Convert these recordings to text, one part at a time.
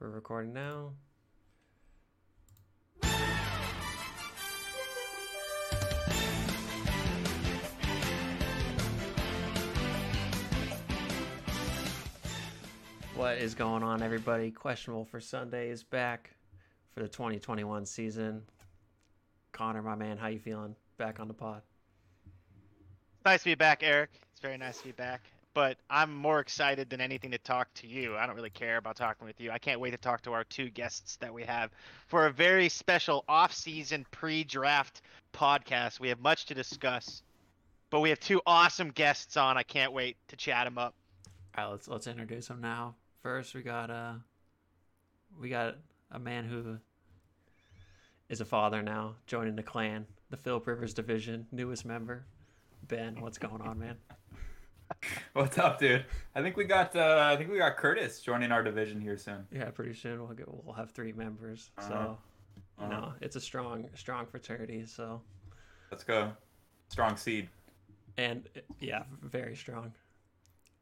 We're recording now. What is going on, everybody? Questionable for Sunday is back for the 2021 season. Connor, my man, how you feeling? Back on the pod. Nice to be back, Erik. It's very nice to be back. But I'm more excited than anything to talk to you. I don't really care about talking with you. I can't wait to talk to our two guests that we have for a very special off-season pre-draft podcast. We have much to discuss, but we have two awesome guests on. I can't wait to chat them up. All right, let's let's introduce them now. First, we got uh, we got a man who is a father now, joining the clan, the Philip Rivers division, newest member. Ben, what's going on, man? What's up, dude? I think we got uh, I think we got Curtis joining our division here soon. Yeah, pretty soon we'll get we'll have three members. Uh-huh. So, you Uh-huh. know, it's a strong strong fraternity. So, Let's go. Strong seed. and yeah, very strong.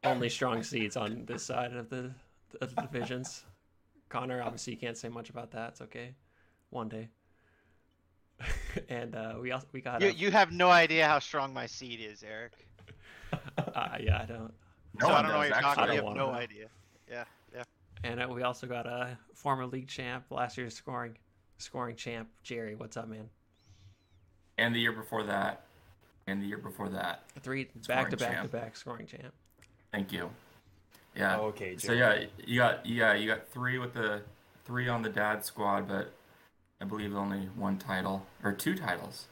Only strong seeds on this side of the of the divisions. Connor, obviously, you can't say much about that. It's okay. One day. and uh, we also we got You, a- you have no idea how strong my seed is, Erik. Uh, yeah, I don't. No so I don't know what you're actually. talking. I have no know. idea. Yeah, yeah. And uh, we also got a former league champ, last year's scoring scoring champ, Jerry. What's up, man? and the year before that, and the year before that. Three back to back to back scoring champ. Thank you. Yeah. Okay, So yeah, you got yeah you got three with the three on the dad squad, but I believe only one title or two titles.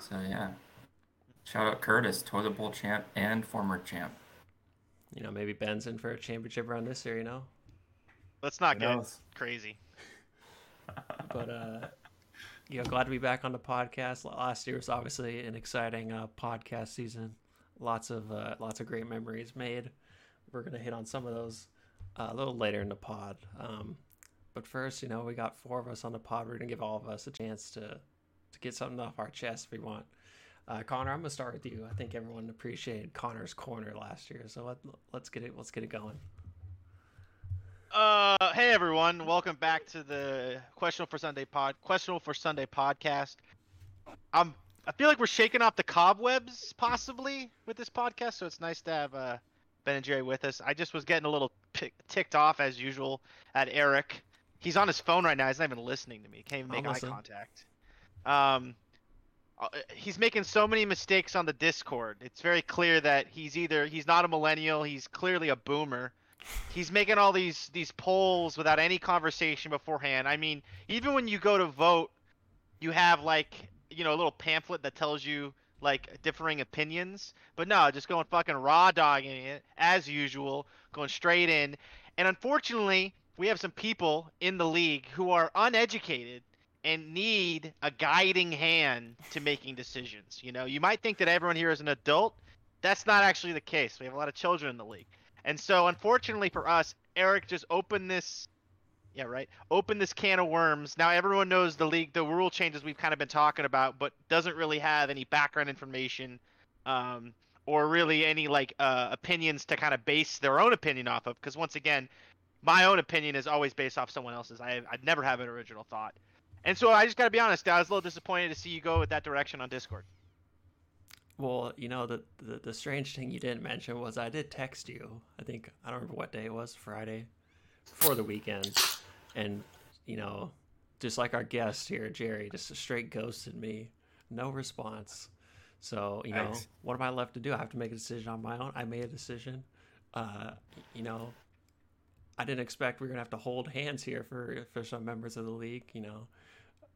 So yeah. Shout out Curtis, toilet bowl champ and former champ. You know, maybe Ben's in for a championship run this year. You know, Let's not Who get knows? crazy. but uh, you know, glad to be back on the podcast. Last year was obviously an exciting uh, podcast season. Lots of uh, lots of great memories made. We're gonna hit on some of those uh, a little later in the pod. Um, but first, you know, we got four of us on the pod. We're gonna give all of us a chance to to get something off our chest if we want. Uh, Connor, I'm gonna start with you. I think everyone appreciated Connor's corner last year, so let, let's get it let's get it going. Uh, hey everyone, welcome back to the Questionable for Sunday pod Questionable for Sunday podcast. I'm I feel like we're shaking off the cobwebs possibly with this podcast, so it's nice to have uh, Ben and Jerry with us. I just was getting a little pick, ticked off as usual at Erik. He's on his phone right now. He's not even listening to me. Can't even make I'm eye listening. contact. Um, Uh, he's making so many mistakes on the Discord. It's very clear that he's either he's not a millennial, he's clearly a boomer. He's making all these these polls without any conversation beforehand. I mean, even when you go to vote, you have like you know a little pamphlet that tells you like differing opinions. But no, just going fucking raw dogging it as usual, going straight in. And unfortunately, we have some people in the league who are uneducated and need a guiding hand to making decisions. You know, you might think that everyone here is an adult. That's not actually the case. We have a lot of children in the league. And so, unfortunately for us, Eric just opened this. Yeah, right. Open this can of worms. Now everyone knows the league, the rule changes we've kind of been talking about, but doesn't really have any background information, um, or really any like uh, opinions to kind of base their own opinion off of. Because once again, my own opinion is always based off someone else's. I I'd never have an original thought. And so I just gotta be honest. I was a little disappointed to see you go with that direction on Discord. Well, you know the, the the strange thing you didn't mention was I did text you. I think I don't remember what day it was, Friday, before the weekend, and you know, just like our guest here, Jerry, just straight ghosted me, no response. So you know, Thanks. what am I left to do? I have to make a decision on my own. I made a decision. Uh, you know, I didn't expect we were gonna have to hold hands here for for some members of the league. You know,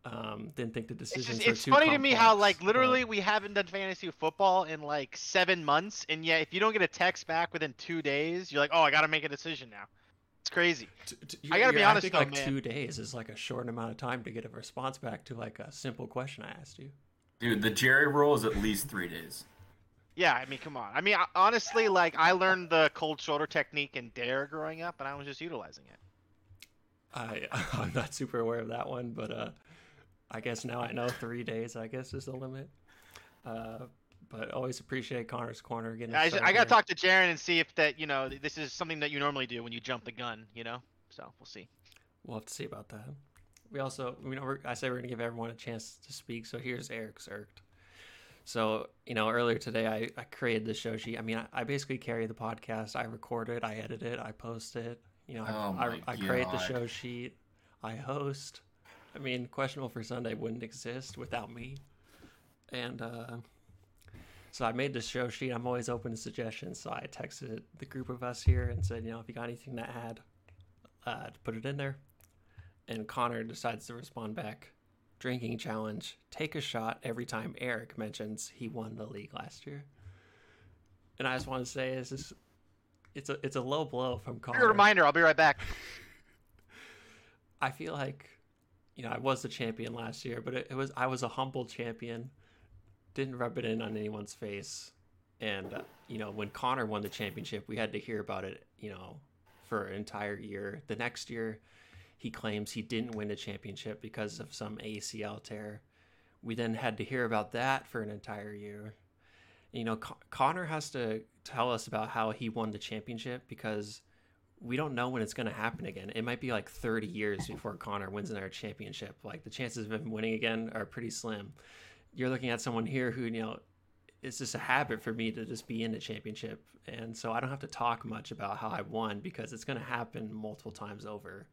um, didn't think the It's, decisions just, were it's too funny to me how complex, like but- literally we haven't done fantasy football in like seven months, and yet if you don't get a text back within two days, you're like, oh, I gotta make a decision now. It's crazy. T- t- I you're- gotta be you're honest acting though, like man. two days is like a short amount of time to get a response back to like a simple question I asked you. Dude, the Jerry rule is at least three days. Yeah, I mean, come on. I mean, I- honestly, like I learned the cold shoulder technique in Dare growing up, and I was just utilizing it. I I'm not super aware of that one, but uh, I guess now I know three days. I guess is the limit. Uh, but always appreciate Connor's corner getting. I, I gotta talk to Jaren and see if that you know this is something that you normally do when you jump the gun. You know, so we'll see. we'll have to see about that. We also, you know, we're, I say we're gonna give everyone a chance to speak. So here's Erik's irked. So you know, earlier today I, I created the show sheet. I mean, I, I basically carry the podcast. I record it, I edit it, I post it. You know, I, Oh I, my I create the show sheet. I host. I mean, questionable for Sunday wouldn't exist without me. And uh, so I made this show sheet. I'm always open to suggestions. So I texted the group of us here and said, you know, if you got anything to add, uh, to put it in there. And Connor decides to respond back. Drinking challenge. Take a shot every time Erik mentions he won the league last year. And I just want to say, this is it's a it's a low blow from Connor. reminder. I'll be right back. I feel like, you know, I was the champion last year, but it, it was I was a humble champion. Didn't rub it in on anyone's face, and uh, you know, when Connor won the championship, we had to hear about it. You know, for an entire year. The next year, he claims he didn't win the championship because of some ACL tear. We then had to hear about that for an entire year. You know, Con- Connor has to tell us about how he won the championship because we don't know when it's going to happen again. It might be like 30 years before Connor wins another championship. Like the chances of him winning again are pretty slim. You're looking at someone here who, you know, it's just a habit for me to just be in the championship. And so I don't have to talk much about how I won because it's going to happen multiple times over.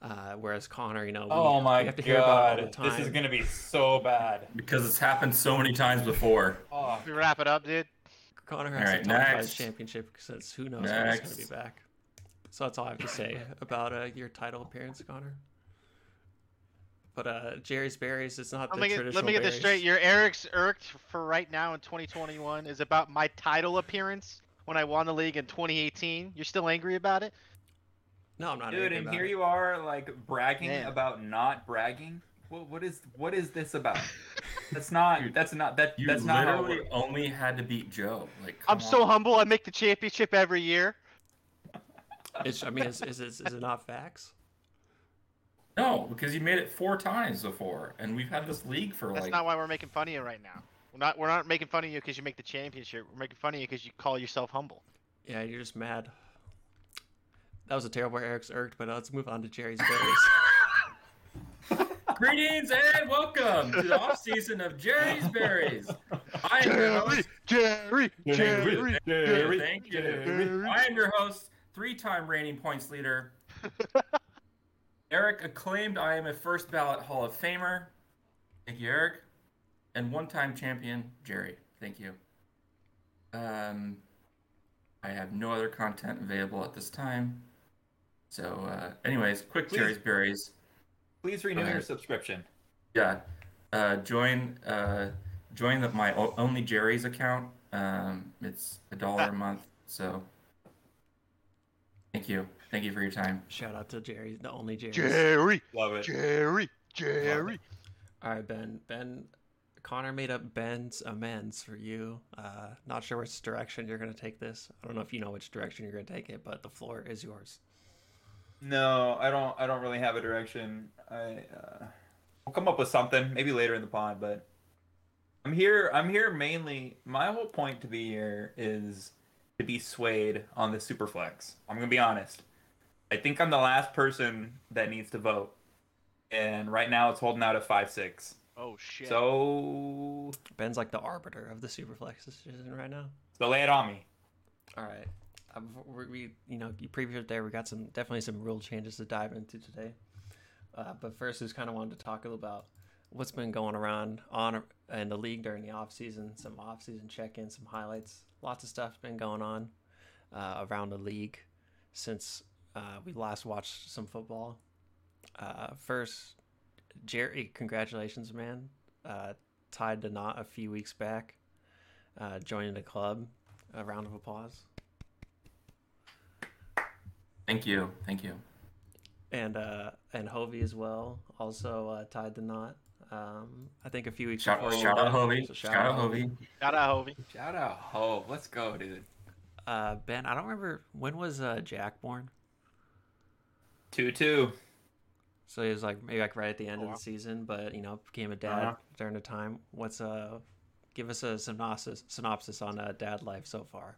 Uh, whereas Connor, you know, we, Oh my we have to hear about it all the god, time. this is gonna be so bad. Because it's happened so many times before. Oh, We wrap it up, dude. Connor has All right, to talk about his next. championship because who knows when he's going to be back. So that's all I have to say about uh, your title appearance, Connor. But uh, Jerry's Berries, is not Let the me, get, traditional let me get this straight. Your Erik's irked for right now in 2021 is about my title appearance when I won the league in 2018. You're still angry about it? No, I'm not. Angry about it. Dude, angry and about here it. you are, like bragging Man. about not bragging. What, what is what is this about? That's not. Dude, That's not. That You that's not how literally works. only had to beat Joe. Like, I'm come so humble. I make the championship every year. It's, I mean, is, is, is, is it not facts? No, because you made it four times before, and we've had this league for like. That's like. not why we're making fun of you right now. We're not. We're not making fun of you because you make the championship. We're making fun of you because you call yourself humble. Yeah, you're just mad. That was a terrible Erik's irked, but uh, let's move on to Jerry's Berries. Greetings and welcome to the off season of Jerry's Berries. I am your host. Jerry, Jerry, Jerry, Thank you. Jerry. I am your host, three-time reigning points leader. Erik acclaimed I am a first ballot Hall of Famer. Thank you, Erik. And one-time champion, Jerry. Thank you. Um, I have no other content available at this time. So, uh, anyways, quick Please. Jerry's Berries. Please renew your subscription. Yeah. Uh, join uh, join the, my only Jerry's account. Um, it's a dollar a month. So thank you. Thank you for your time. Shout out to Jerry, the only Jerry. Jerry, Love it. Jerry, Jerry. All right, Ben. Ben, Connor made up Ben's amends for you. Uh, not sure which direction you're going to take this. I don't know if you know which direction you're going to take it, but the floor is yours. No, I don't. I don't really have a direction. I uh, we'll come up with something maybe later in the pod, but I'm here. I'm here mainly. My whole point to be here is to be swayed on the superflex. I'm gonna be honest. I think I'm the last person that needs to vote, and right now it's holding out at five six. Oh shit. So Ben's like the arbiter of the Superflex decision right now. so lay it on me. All right. Uh, before we, we, you know, you previewed there. We got some definitely some rule changes to dive into today. Uh, but first, just kind of wanted to talk a little about what's been going around on in the league during the off season. Some off season check-ins, some highlights. Lots of stuff been going on uh, around the league since uh, we last watched some football. Uh, first, Jerry, congratulations, man! Uh, tied the knot a few weeks back, uh, joining the club. A round of applause. Thank you. Thank you. and uh and Hovey as well also uh, tied the knot. Um, I think a few weeks Shout, before shout out did. Hovey. So Shout out Hovey. Shout out Hovey. Shout out Hove. Let's go, dude. Uh, ben, I don't remember when was uh, Jack born. Two two. So he was like maybe like right at the end Oh, of wow. the season, but you know became a dad Uh-huh. during the time. What's uh, give us a synopsis synopsis on uh, dad life so far.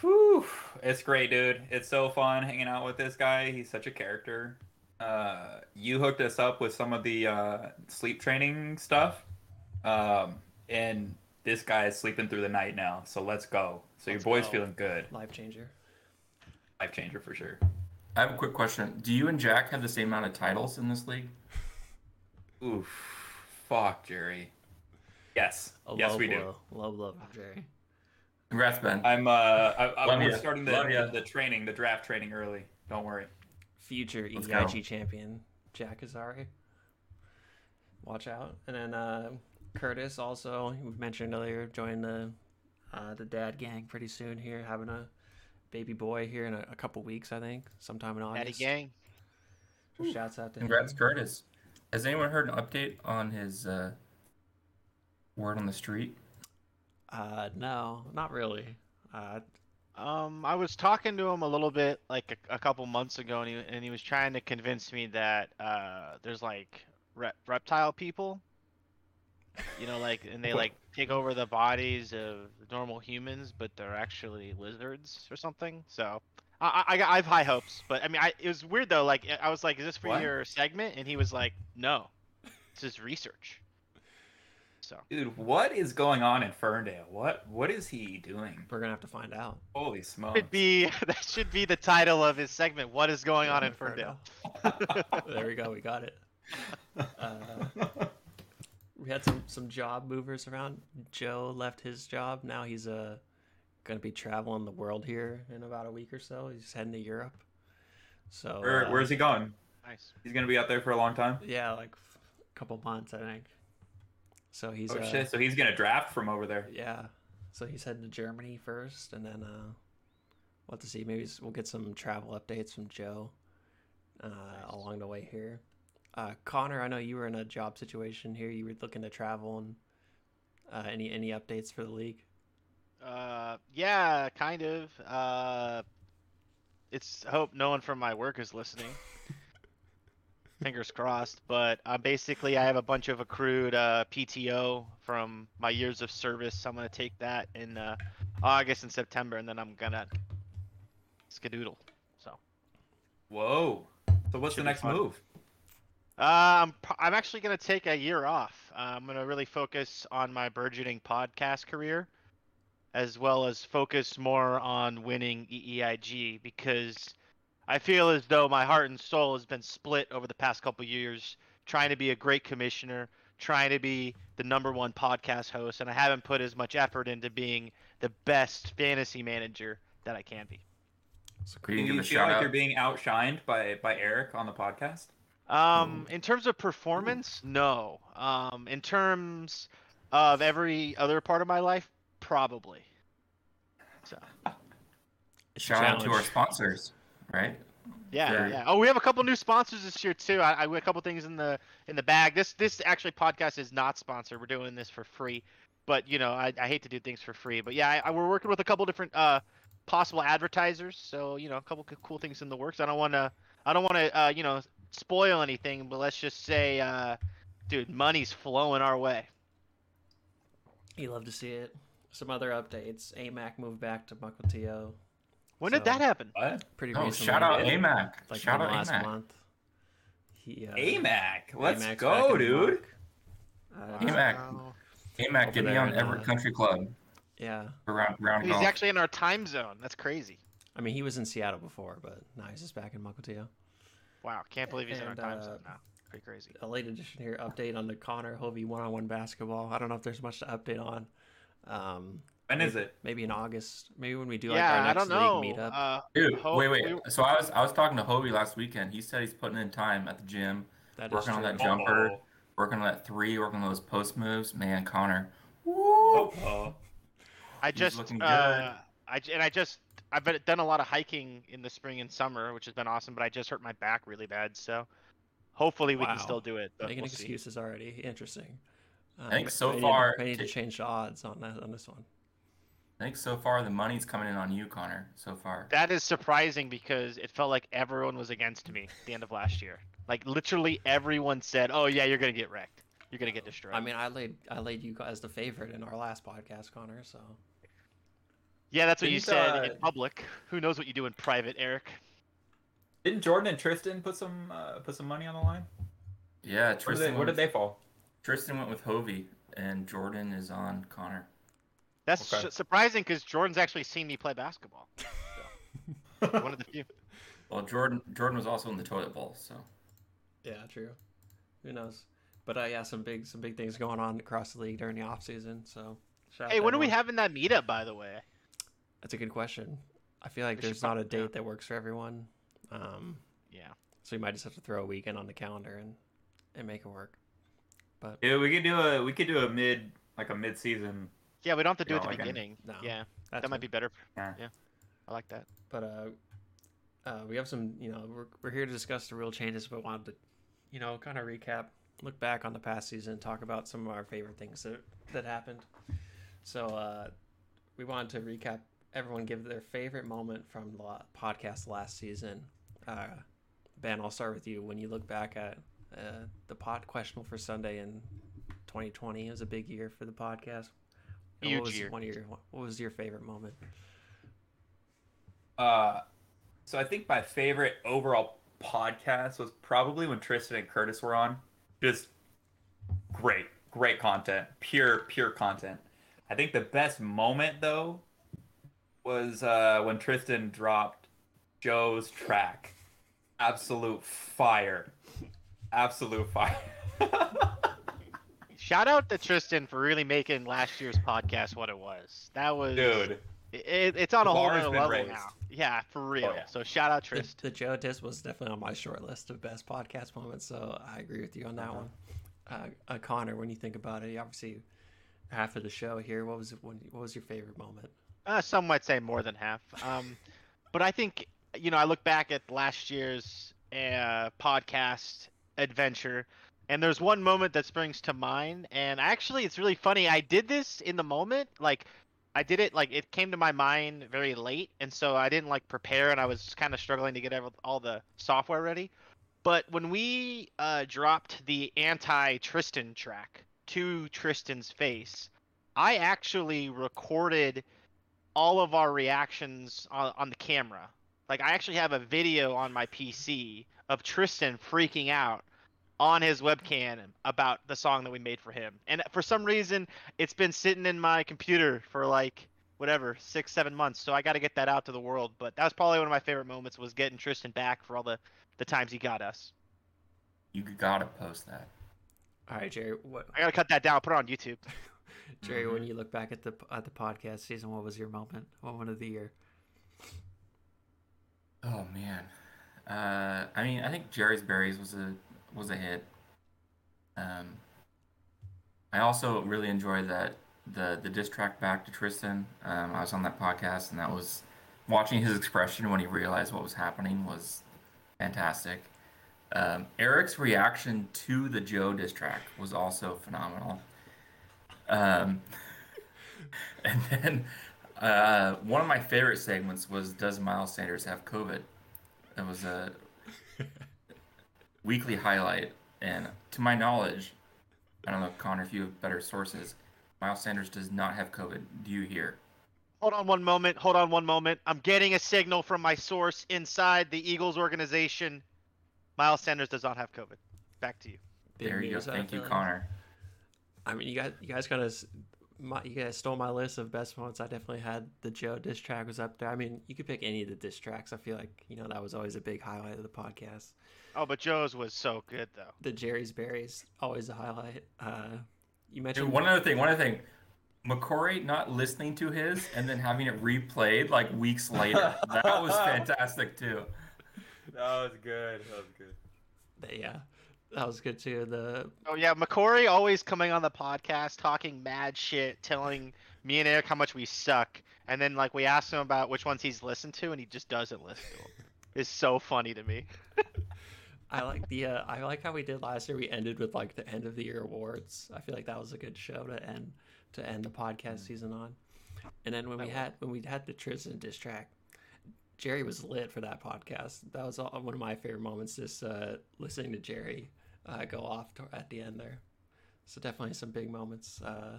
Whew. It's great, dude. It's so fun hanging out with this guy. He's such a character. Uh, you hooked us up with some of the uh, sleep training stuff, um, and this guy is sleeping through the night now. So let's go. So Let's your boy's go. feeling good. Life changer. Life changer for sure. I have a quick question. Do you and Jack have the same amount of titles in this league? Oof, fuck, Jerry. Yes, A yes, we do. blow. Low blow from Jerry. Congrats, Ben. I'm uh, I, I'm we're starting Love the the training, the draft training early. Don't worry. Future Let's EIG go. champion Jack Azari. Watch out. And then uh, Curtis also we mentioned earlier joined the uh, the dad gang pretty soon here, having a baby boy here in a, a couple weeks, I think, sometime in August. Daddy gang. So shouts out to Congrats, him. Curtis. Has anyone heard an update on his uh, word on the street? Uh, no, not really. Uh, Um, I was talking to him a little bit like a, a couple months ago, and he and he was trying to convince me that uh, there's like rep- reptile people, you know, like and they like take over the bodies of normal humans, but they're actually lizards or something. So I I, I have high hopes, but I mean, I it was weird though. Like I was like, is this for What? your segment? And he was like, no, it's just research. So Dude, what is going on in Ferndale? What what is he doing? we're gonna have to find out. Holy smokes! should be that should be the title of his segment. What is going on in Ferndale? there we go. We got it. Uh, we had some some job movers around. Joe left his job. Now he's uh gonna be traveling the world here in about a week or so. He's heading to Europe. So Where, uh, where's he going? Nice. He's gonna be out there for a long time. Yeah, like a couple months, I think. So he's Oh uh, shit! So he's gonna draft from over there. yeah. So he's heading to Germany first, and then uh, we'll have to see. Maybe we'll get some travel updates from Joe uh, along the way here. Uh, Connor, I know you were in a job situation here. You were looking to travel, and uh, any any updates for the league? Uh, yeah, kind of. Uh, it's I hope no one from my work is listening. Fingers crossed. But uh, basically, I have a bunch of accrued uh, PTO from my years of service. I'm gonna take that in uh, August and September, and then I'm gonna skedoodle. So Whoa! So what's Should the next move? uh, I'm I'm actually gonna take a year off. Uh, I'm gonna really focus on my burgeoning podcast career. as well as focus more on winning EEIG because I feel as though my heart and soul has been split over the past couple years trying to be a great commissioner, trying to be the number one podcast host, and I haven't put as much effort into being the best fantasy manager that I can be. So Can Do you you a feel like out? you're being outshined by by Erik on the podcast? Um, in terms of performance, no. Um, in terms of every other part of my life, probably. So. it's a Shout out to our sponsors, right? Yeah, Very- yeah. Oh, we have a couple new sponsors this year too. I, I we have a couple things in the in the bag. This this actually podcast is not sponsored. We're doing this for free, but you know I, I hate to do things for free. But yeah, I, I, we're working with a couple different uh possible advertisers. So you know a couple cool things in the works. I don't want to I don't want to uh you know spoil anything, but let's just say uh dude, money's flowing our way. You love to see it. Some other updates. AMAC moved back to Mukilteo. When did that happen? What? Pretty Oh, recently. shout out Yeah. AMAC. Like shout out last AMAC. month. He, uh, AMAC, let's AMAC's go, dude. Uh, AMAC. Wow. AMAC, get me on in, Everett uh, Country Club Yeah. for round, round He's golf. actually in our time zone. That's crazy. I mean, he was in Seattle before, but now he's just back in Mukilteo. Wow, can't believe he's in our time uh, zone now. Pretty crazy. A late addition here update on the Connor Hovey one on one basketball. I don't know if there's much to update on. Um, When is it? maybe in August. Maybe when we do like yeah, our I next don't know. league meetup. Uh, Dude, Ho- wait, wait. we- So I was I was talking to Hovey last weekend. He said he's putting in time at the gym, that is working on that jumper, Uh-oh. working on that three, working on those post moves. Man, Connor. Woo! Uh-oh. I He's just looking uh, I j- and I just I've been, done a lot of hiking in the spring and summer, which has been awesome. But I just hurt my back really bad, so hopefully we Wow. can still do it. But Making we'll see. excuses already. Interesting. Um, I think so we far Need, we need to change the odds on that on this one. I think so far the money's coming in on you, Connor. So far. That is surprising because it felt like everyone was against me at the end of last year. Like literally everyone said, "Oh yeah, you're gonna get wrecked. You're gonna get destroyed." I mean, I laid I laid you as the favorite in our last podcast, Connor. So yeah, that's what you didn't, said uh, in public. Who knows what you do in private, Erik? Didn't Jordan and Tristan put some uh, put some money on the line? Yeah, Where did Tristan. they, where did they fall? Tristan went with Hovey, and Jordan is on Connor. That's Okay. su- surprising because Jordan's actually seen me play basketball. So, one of the few. Well, Jordan Jordan was also in the toilet bowl, so Yeah, true. Who knows? But uh, yeah, some big some big things going on across the league during the off season. So, shout Hey, when are we having that meetup, by the way? That's a good question. I feel like We there's not a find out. date that works for everyone. Um, Yeah. so we might just have to throw a weekend on the calendar and and make it work. But Yeah, we could do a we could do a mid like a mid season. Yeah, we don't have to do it at the like an- beginning. No, yeah, that's that might it. be better. Yeah. I like that. But uh, uh, we have some. You know, we're we're here to discuss the real changes, but wanted to, you know, kind of recap, look back on the past season, talk about some of our favorite things that that happened. So uh, we wanted to recap. Everyone give their favorite moment from the podcast last season. Uh, ben, I'll start with you. When you look back at uh, the pod questionable for Sunday in 2020, it was a big year for the podcast. And Huge what was year. one of your what was your favorite moment? Uh, so I think my favorite overall podcast was probably when Tristan and Curtis were on. Just great, great content, pure, pure content. I think the best moment though was uh, when Tristan dropped Joe's track. Absolute fire, absolute fire. Shout out to Tristan for really making last year's podcast what it was. That was Dude, It, it's on a whole bar other level raised. now. Yeah, for real. yeah. So shout out The, Tristan. the Joe Diss was definitely on my short list of best podcast moments, so I agree with you on that Uh-huh. one. Uh, uh, Connor, when you think about it, obviously half of the show here. What was it? When, what was your favorite moment? Uh, some might say more than half. Um, but I think you know I look back at last year's uh, podcast adventure, and there's one moment that springs to mind. And actually, it's really funny. I did this in the moment, like I did it like it came to my mind very late, and so I didn't like prepare, and I was kind of struggling to get all the software ready. But when we uh, dropped the anti Tristan track to Tristan's face, I actually recorded all of our reactions on, on the camera. Like I actually have a video on my PC of Tristan freaking out on his webcam about the song that we made for him. And for some reason, it's been sitting in my computer for like whatever six, seven months. So I got to get that out to the world. But that was probably one of my favorite moments was getting Tristan back for all the the times he got us. you gotta post that. All right, Jerry. What, I gotta cut that down, put it on YouTube. Jerry, when Mm-hmm. you look back at the at the podcast season, what was your moment? Moment of the year? Oh man, uh, I mean, I think Jerry's Berries was a was a hit. Um, I also really enjoyed that the the diss track back to Tristan. Um, I was on that podcast, and that was watching his expression when he realized what was happening was fantastic. Um, Eric's reaction to the Joe diss track was also phenomenal. Um, and then uh, one of my favorite segments was Does Miles Sanders have COVID? It was a weekly highlight. And to my knowledge, I don't know, Connor, if you have better sources, Miles Sanders does not have COVID. Do you hear? Hold on one moment. Hold on one moment. I'm getting a signal from my source inside the Eagles organization. Miles Sanders does not have COVID. Back to you. Big there you go. Thank you, feel. Connor. I mean, you guys, you guys kind of, my, you guys stole my list of best moments. I definitely had the Joe diss track was up there. I mean, you could pick any of the diss tracks. I feel like you know that was always a big highlight of the podcast. Oh, but Joe's was so good though. The Jerry's Berries always a highlight. Uh, you Dude, mentioned one other thing, one other thing. McCory not listening to his and then having it replayed like weeks later. That was fantastic too. that was good. That was good. that- yeah, that was good too. The Oh yeah, McCory always coming on the podcast talking mad shit, telling me and Erik how much we suck, and then like we asked him about which ones he's listened to, and he just doesn't listen to them. It's so funny to me. I like the uh, I like how we did last year. We ended with like the end of the year awards. I feel like that was a good show to end to end the podcast season on. And then when we had when we had the Tristan diss track, Jerry was lit for that podcast. That was all, one of my favorite moments. Just uh, listening to Jerry uh, go off to, at the end there. So definitely some big moments uh,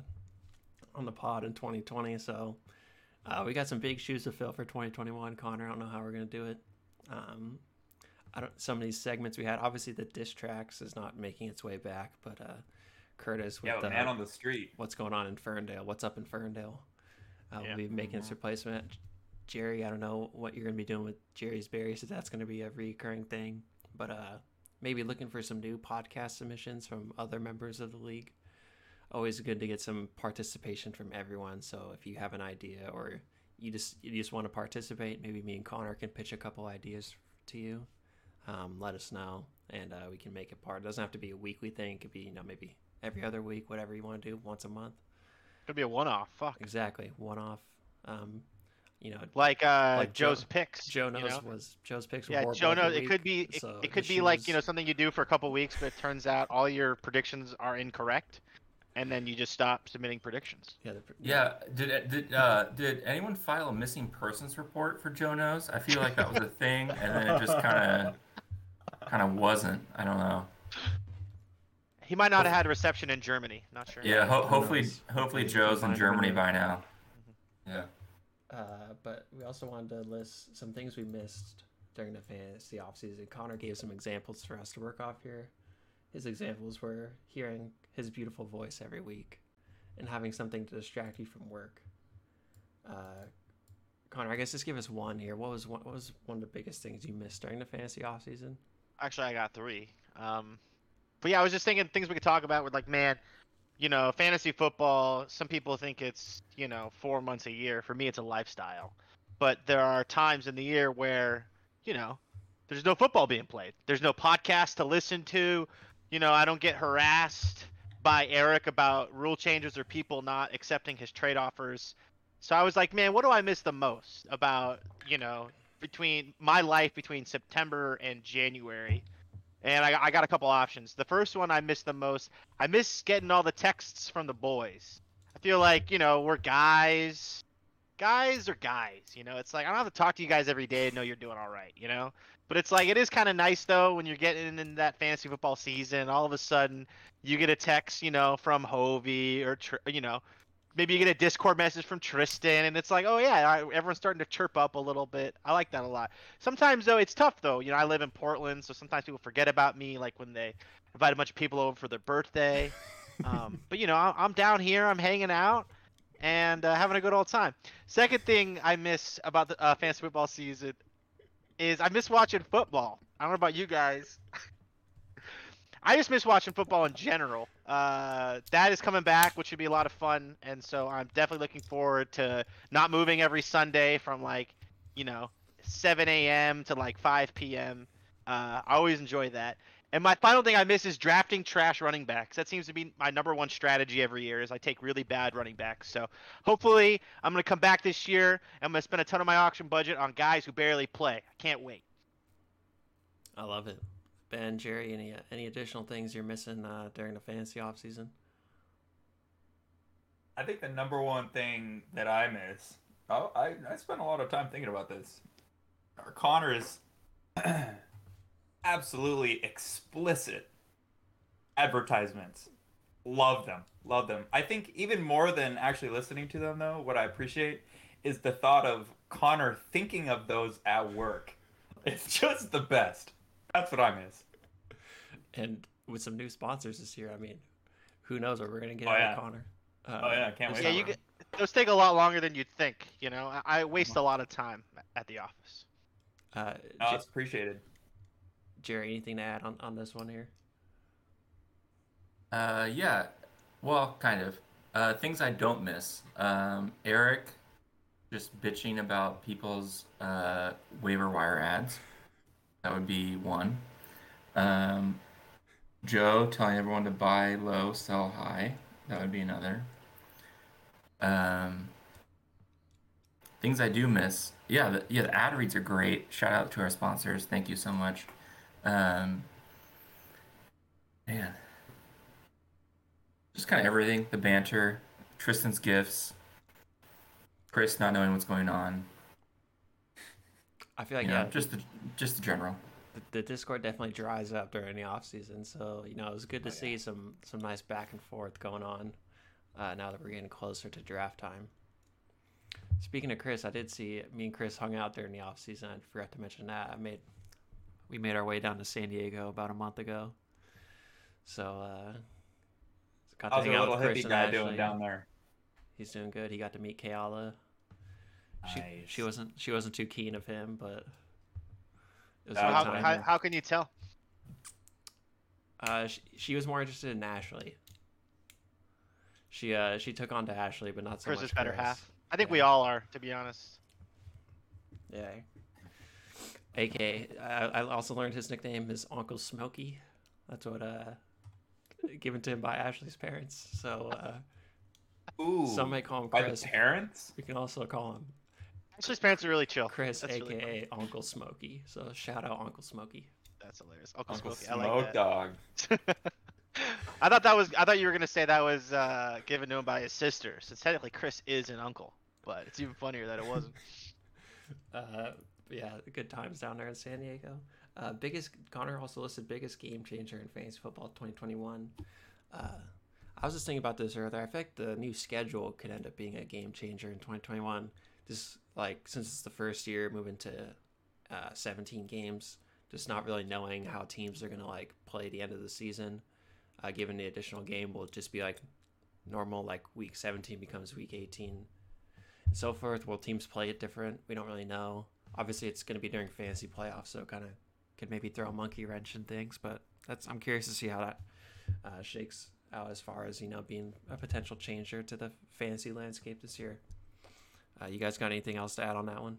on the pod in 2020. So uh, we got some big shoes to fill for 2021. Connor, I don't know how we're gonna do it. Um, I don't some of these segments we had. Obviously, the diss tracks is not making its way back, but uh, Curtis with Yeah, the man on the street. what's going on in Ferndale, what's up in Ferndale, uh, Yeah. will be making its replacement. Jerry, I don't know what you're gonna be doing with Jerry's berries. If that's gonna be a recurring thing, but uh, maybe looking for some new podcast submissions from other members of the league. Always good to get some participation from everyone. So if you have an idea or you just you just want to participate, maybe me and Connor can pitch a couple ideas to you. Um, let us know, and uh, we can make it part. It doesn't have to be a weekly thing. It could be you know maybe every other week, whatever you want to do, once a month. Could be a one-off. Fuck. Exactly, one off. Um, you know, Like uh, Like Joe- Joe's picks. Joe you knows know? was Joe's picks. Were Yeah, horrible Joe knows. It week, could be. It, so it could be like you know something you do for a couple weeks, but it turns out all your predictions are incorrect, and then you just stop submitting predictions. Yeah, the, Yeah, did did uh, did anyone file a missing persons report for Joe Knows? I feel like that was a thing, and then it just kind of kind of wasn't. I don't know. He might not have had a reception in Germany. Not sure. Yeah, ho- Who hopefully hopefully Joe's in Germany by now. Yeah. Uh, but we also wanted to list some things we missed during the fantasy offseason. Connor gave some examples for us to work off here. His examples were hearing his beautiful voice every week and having something to distract you from work. Uh, Connor, I guess just give us one here. What was one, what was one of the biggest things you missed during the fantasy offseason? Actually, I got three. Um, but yeah, I was just thinking things we could talk about. With like, man, you know, fantasy football. Some people think it's you know four months a year. For me, it's a lifestyle. But there are times in the year where you know there's no football being played. There's no podcast to listen to. You know, I don't get harassed by Erik about rule changes or people not accepting his trade offers. So I was like, man, what do I miss the most about, you know, between my life between September and January? And I, I got a couple options. The first one I miss the most. I miss getting all the texts from the boys. I feel like, you know, we're guys. Guys are guys, you know. It's like I don't have to talk to you guys every day and know you're doing all right, you know. But it's like it is kind of nice though when you're getting in that fantasy football season. All of a sudden, you get a text, you know, from Hovey or you know, maybe you get a Discord message from Tristan, and it's like, oh yeah, I- everyone's starting to chirp up a little bit. I like that a lot. Sometimes though, it's tough though. You know, I live in Portland, so sometimes people forget about me, like when they invite a bunch of people over for their birthday. um, but you know, I'm down here, I'm hanging out, and uh, having a good old time. Second thing I miss about the uh, fantasy football season is I miss watching football. I don't know about you guys. I just miss watching football in general. Uh, that is coming back, which should be a lot of fun, and so I'm definitely looking forward to not moving every Sunday from like, you know, 7 a.m. to like 5 p.m. Uh, I always enjoy that. And my final thing I miss is drafting trash running backs. That seems to be my number one strategy every year. Is I take really bad running backs. So hopefully I'm gonna come back this year. I'm gonna spend a ton of my auction budget on guys who barely play. I can't wait. I love it. Ben, Jerry, any any additional things you're missing uh, during the fantasy offseason? I think the number one thing that I miss, oh, I, I spent a lot of time thinking about this. Our Connor is absolutely explicit advertisements. Love them. Love them. I think even more than actually listening to them, though, what I appreciate is the thought of Connor thinking of those at work. It's just the best. That's what I miss. And with some new sponsors this year, I mean, who knows what we're gonna get Oh, out yeah. of Connor? Uh, Oh, yeah, can't wait. Yeah, Yeah, you summer. get, those take a lot longer than you'd think. You know, I, I waste a lot of time at the office. Uh, Oh, it's appreciated. Jerry, anything to add on, on this one here? Uh, yeah. Well, kind of. Uh, things I don't miss. Um, Erik just bitching about people's uh, waiver wire ads. That would be one. Um, Joe telling everyone to buy low, sell high. That would be another. Um, things I do miss. Yeah, the, yeah, the ad reads are great. Shout out to our sponsors. Thank you so much. Um, man, just kind of everything. The banter, Tristan's gifts, Chris not knowing what's going on. I feel like you know, yeah, just the just the general. the, the Discord definitely dries up during the off season, so you know it was good to Oh, yeah. see some some nice back and forth going on. Uh, now that we're getting closer to draft time. Speaking of Chris, I did see me and Chris hung out during the off season. I forgot to mention that. I made we made our way down to San Diego about a month ago. So uh, got to How's hang our out little with Chris hippie and guy Ashley. doing down there? He's doing good. He got to meet Kayala. She she wasn't she wasn't too keen of him, but it was That how, good was time. how, how can you tell? Uh, she, she was more interested in Ashley. She uh she took on to Ashley, but not so Chris much is better Chris. half. I think we all are, to be honest. Yeah. AK, I, I also learned his nickname is Uncle Smokey. That's what uh given to him by Ashley's parents. So uh, Ooh, some may call him by Chris. the parents. We can also call him Ashley's parents are really chill. Chris, That's really aka Uncle Smokey. So shout out Uncle Smokey. That's hilarious. Uncle, Uncle Smokey. I like that. Dog. I thought that was. I thought you were gonna say that was uh, given to him by his sister. Since technically Chris is an uncle, but it's even funnier that it wasn't. Uh, yeah, good times down there in San Diego. Uh, biggest Connor also listed biggest game changer in fantasy football 2021. Uh, I was just thinking about this earlier. I think the new schedule could end up being a game changer in 2021. Just like since it's the first year, moving to uh, 17 games, just not really knowing how teams are gonna like play the end of the season. Uh, given the additional game, will just be like normal, like week 17 becomes week 18 and so forth. Will teams play it different? We don't really know. Obviously, it's going to be during fantasy playoffs, so kind of could maybe throw a monkey wrench in things. But that's I'm curious to see how that uh, shakes out as far as you know being a potential changer to the fantasy landscape this year. Uh, you guys got anything else to add on that one?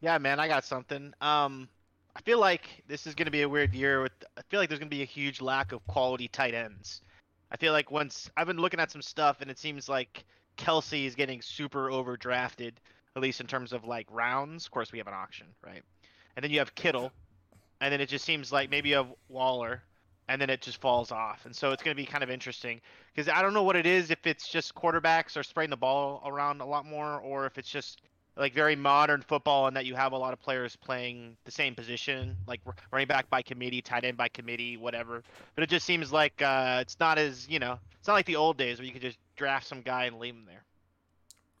Yeah, man, I got something. Um, I feel like this is gonna be a weird year. With I feel like there's gonna be a huge lack of quality tight ends. I feel like once I've been looking at some stuff, and it seems like Kelce is getting super overdrafted, at least in terms of like rounds. Of course, we have an auction, right? And then you have Kittle, and then it just seems like maybe you have Waller, and then it just falls off. And so it's going to be kind of interesting because I don't know what it is if it's just quarterbacks are spraying the ball around a lot more, or if it's just like very modern football and that you have a lot of players playing the same position, like running back by committee, tight end by committee, whatever. But it just seems like uh, it's not as you know, it's not like the old days where you could just draft some guy and leave him there.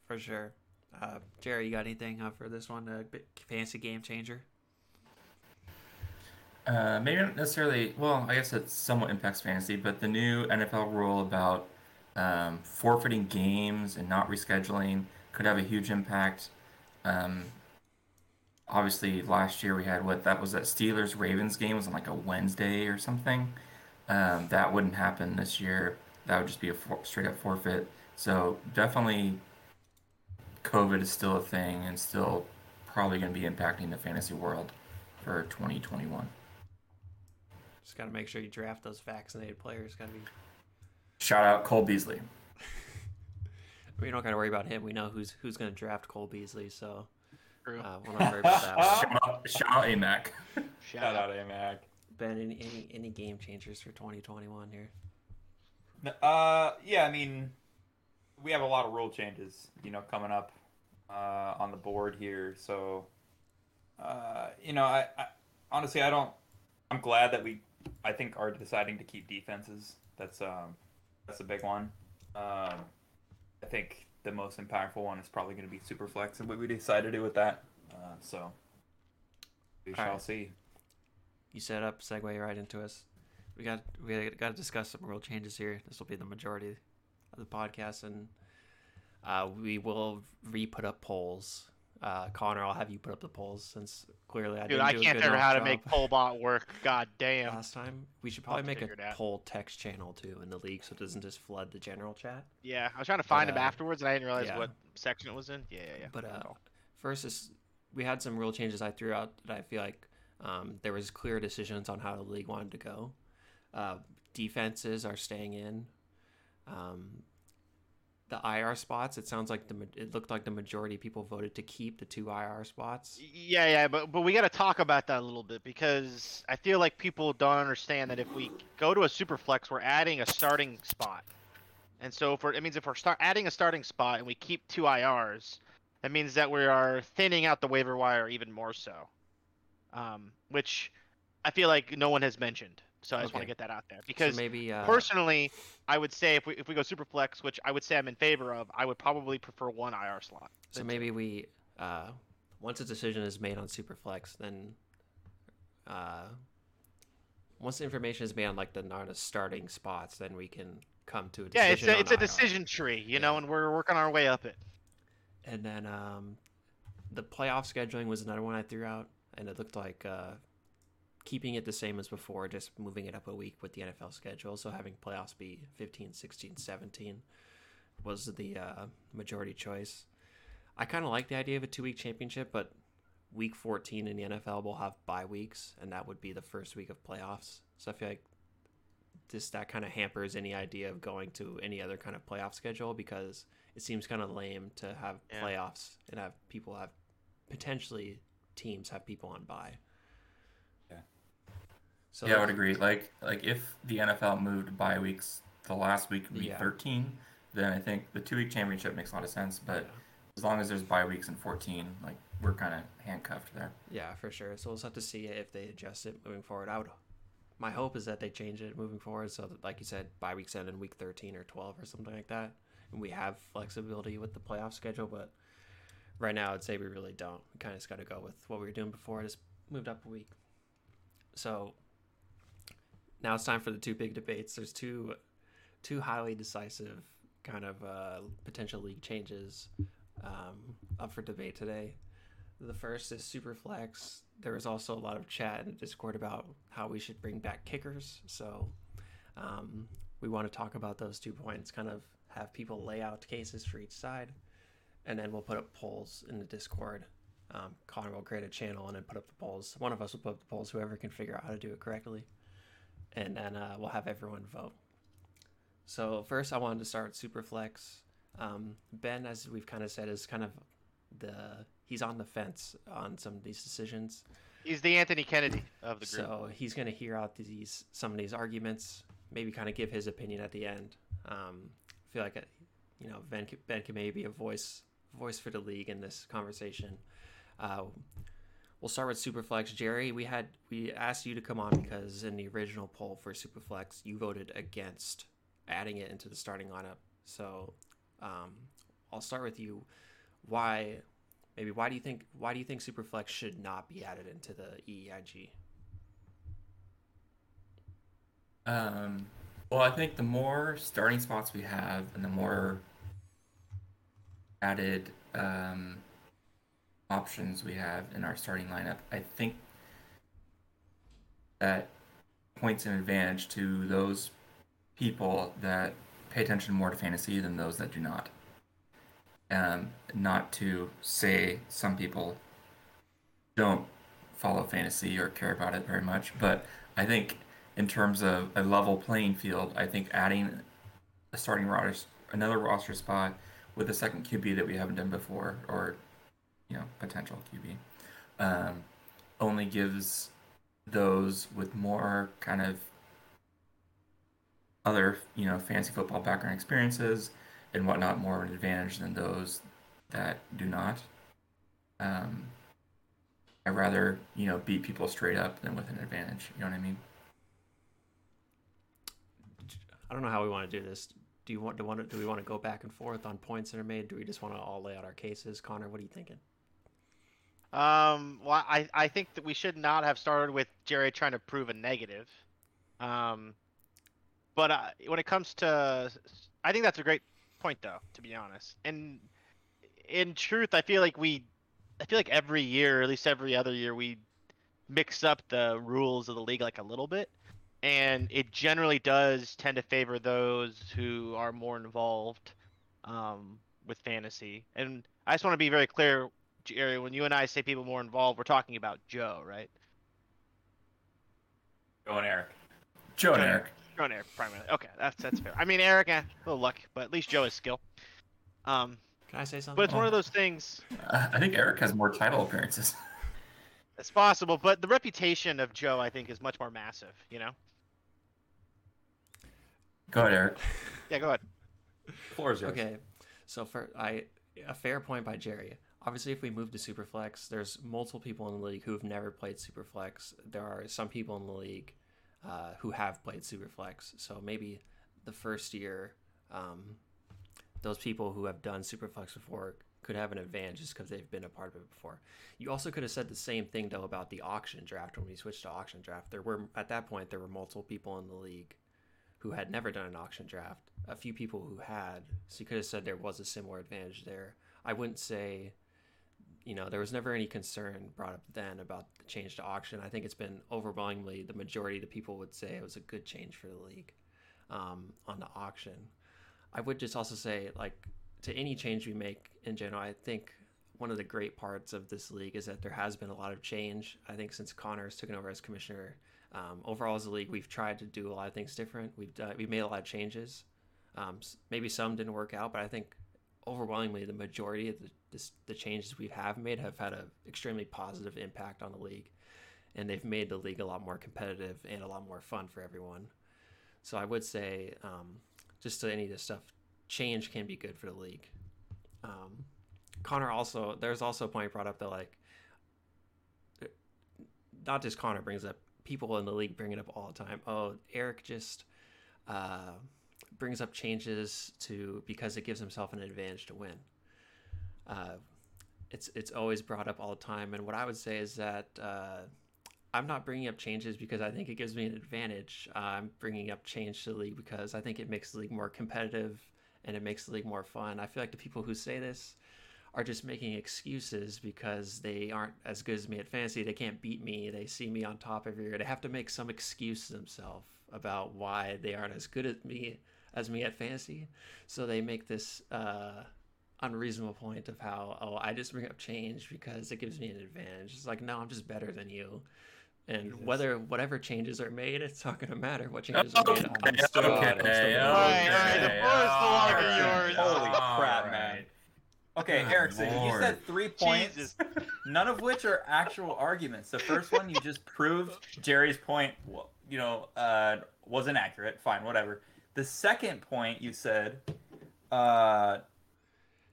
For sure. Uh, Jerry, you got anything uh, for this one? A fancy game changer? Uh, maybe not necessarily. Well, I guess it somewhat impacts fantasy, but the new NFL rule about um, forfeiting games and not rescheduling could have a huge impact. Um, obviously, last year we had what that was that Steelers Ravens game was on like a Wednesday or something. Um, that wouldn't happen this year. That would just be a for- straight up forfeit. So definitely, COVID is still a thing and still probably going to be impacting the fantasy world for 2021. Just got to make sure you draft those vaccinated players. Got to be. Shout out Cole Beasley. We don't got to worry about him. We know who's who's going to draft Cole Beasley, so uh, we'll not worry about that. Shout out, shout out AMAC. Shout Shout out Amac. Ben, any, any any game changers for 2021 here? Uh, yeah, I mean, we have a lot of rule changes, you know, coming up uh, on the board here. So, uh, you know, I, I honestly, I don't. I'm glad that we, I think, are deciding to keep defenses. That's um, that's a big one. Um, I think the most impactful one is probably going to be Superflex and what we decide to do with that. Uh, so, we All shall right. see. You set up, segue right into us. We got we got to discuss some rule changes here. This will be the majority of the podcast, and uh, we will re-put up polls. Uh, Connor, I'll have you put up the polls since clearly I Dude, didn't I do can't figure enough how to make pollbot work. God damn. last time. We should I'll probably make a out. poll text channel too in the league, so it doesn't just flood the general chat. Yeah, I was trying to find him uh, afterwards, and I didn't realize yeah. what section it was in. Yeah, yeah, yeah. But uh, first is we had some rule changes I threw out that I feel like um, there was clear decisions on how the league wanted to go. Uh, defenses are staying in. Um, the IR spots, it sounds like the it looked like the majority of people voted to keep the two IR spots. Yeah, yeah, but but we got to talk about that a little bit because I feel like people don't understand that if we go to a super flex, we're adding a starting spot, and so we're, it means if we're start adding a starting spot and we keep two IRs, that means that we are thinning out the waiver wire even more so, um, which I feel like no one has mentioned. So I just want to get that out there So because maybe uh, personally, I would say if we if we go super flex, which I would say I'm in favor of, I would probably prefer one IR slot. So than two. maybe we, uh, once a decision is made on Superflex, then uh, once the information is made on like the not starting spots, then we can come to a Yeah, decision. it's a, it's a decision tree, you Yeah. know, and we're working our way up it. And then um, the playoff scheduling was another one I threw out, and it looked like uh, keeping it the same as before, just moving it up a week with the NFL schedule. So having playoffs be 15, 16, 17 was the uh, majority choice. I kind of like the idea of a two week championship, but week 14 in the NFL will have bye weeks, and that would be the first week of playoffs. So I feel like this that kind of hampers any idea of going to any other kind of playoff schedule because it seems kind of lame to have Yeah. playoffs and have people have potentially teams have people on bye. Yeah. So yeah, I would agree. Like like if the NFL moved bye weeks the last week, week Yeah. 13, then I think the two week championship makes a lot of sense. But Yeah. as long as there's bye weeks in 14, like we're kind of handcuffed there. Yeah, for sure. So we'll just have to see if they adjust it moving forward. I would. My hope is that they change it moving forward, so that, like you said, bye weeks end in week thirteen or twelve or something like that, and we have flexibility with the playoff schedule. But right now, I'd say we really don't. We kind of just got to go with what we were doing before. Just moved up a week. So now it's time for the two big debates. There's two, two highly decisive kind of uh, potential league changes um, up for debate today. The first is Superflex. There was also a lot of chat in the Discord about how we should bring back kickers. So um, we want to talk about those two points, kind of have people lay out cases for each side, and then we'll put up polls in the Discord. Um, Connor will create a channel and then put up the polls. One of us will put up the polls, whoever can figure out how to do it correctly. And then uh, we'll have everyone vote. So first, I wanted to start with Superflex. Um, ben, as we've kind of said, is kind of the he's on the fence on some of these decisions. He's the Anthony Kennedy of the group. So he's going to hear out these some of these arguments, maybe kind of give his opinion at the end. Um, I feel like, uh, you know, Ben, ben can maybe be a voice voice for the league in this conversation. Uh, we'll start with Superflex. Jerry, we had we asked you to come on because in the original poll for Superflex, you voted against adding it into the starting lineup. So um, I'll start with you. Why? Maybe why do you think why do you think Superflex should not be added into the E EIG? Um, well, I think the more starting spots we have, and the more added um, options we have in our starting lineup, I think that points an advantage to those people that pay attention more to fantasy than those that do not. Um, not to say some people don't follow fantasy or care about it very much, but I think in terms of a level playing field, I think adding a starting roster, another roster spot with a second QB that we haven't done before, or you know, potential QB, um, only gives those with more kind of other you know fancy football background experiences and whatnot more of an advantage than those that do not. Um, I'd rather you know beat people straight up than with an advantage. You know what I mean? I don't know how we want to do this. Do you want to want to, do we want to go back and forth on points that are made? Do we just want to all lay out our cases? Connor, what are you thinking? Um, well, I, I think that we should not have started with Jerry trying to prove a negative. Um, but uh, when it comes to, I think that's a great point, though, to be honest. And in truth, I feel like we, I feel like every year, at least every other year, we mix up the rules of the league like a little bit, and it generally does tend to favor those who are more involved um, with fantasy. And I just want to be very clear, Jerry, when you and I say people more involved, we're talking about Joe, right? Joe and Erik. Joe and Joe and Erik. Joe and Erik primarily. Okay, that's that's fair. I mean, Erik, eh, a little luck, but at least Joe has skill. Um, Can I say something? but it's one of those things. Uh, I think Erik has more title appearances. It's possible, but the reputation of Joe, I think, is much more massive. You know? Go ahead, Erik. Yeah, go ahead. Floor is yours. Okay, so for I a fair point by Jerry. Obviously, if we move to Superflex, there's multiple people in the league who have never played Superflex. There are some people in the league uh, who have played Superflex. So maybe the first year, um, those people who have done Superflex before could have an advantage just because they've been a part of it before. You also could have said the same thing though about the auction draft when we switched to auction draft. There were at that point there were multiple people in the league who had never done an auction draft. A few people who had, so you could have said there was a similar advantage there. I wouldn't say, you know, there was never any concern brought up then about the change to auction. I think it's been overwhelmingly the majority of the people would say it was a good change for the league um, on the auction. I would just also say, like, to any change we make in general, I think one of the great parts of this league is that there has been a lot of change. I think since Connor's taken over as commissioner, um, overall as a league, we've tried to do a lot of things different. We've done, we've made a lot of changes. Um, maybe some didn't work out, but I think overwhelmingly the majority of the, this, the changes we have made have had an extremely positive impact on the league, and they've made the league a lot more competitive and a lot more fun for everyone. So I would say, um, just to any of this stuff, change can be good for the league. Um, Connor also, there's also a point brought up that like, not just Connor brings up, people in the league bring it up all the time. Oh, Erik just uh, brings up changes to because it gives himself an advantage to win. Uh, it's it's always brought up all the time, and what I would say is that uh, I'm not bringing up changes because I think it gives me an advantage. I'm bringing up change to the league because I think it makes the league more competitive and it makes the league more fun. I feel like the people who say this are just making excuses because they aren't as good as me at fantasy. They can't beat me. They see me on top every year. They have to make some excuse themselves about why they aren't as good as me as me at fantasy. So they make this uh, unreasonable point of how, oh, I just bring up change because it gives me an advantage. It's like, no, I'm just better than you. And whether whatever changes are made, it's not going to matter what changes are made. I'm still, okay, I'm still okay, gonna All win. right, all right, the floor is no longer yours. Holy All crap, right. man. Okay, Good Erickson, you said three points, Jesus. none of which are actual arguments. The first one, you just proved Jerry's point, you know, uh, wasn't accurate. Fine, whatever. The second point, you said, uh,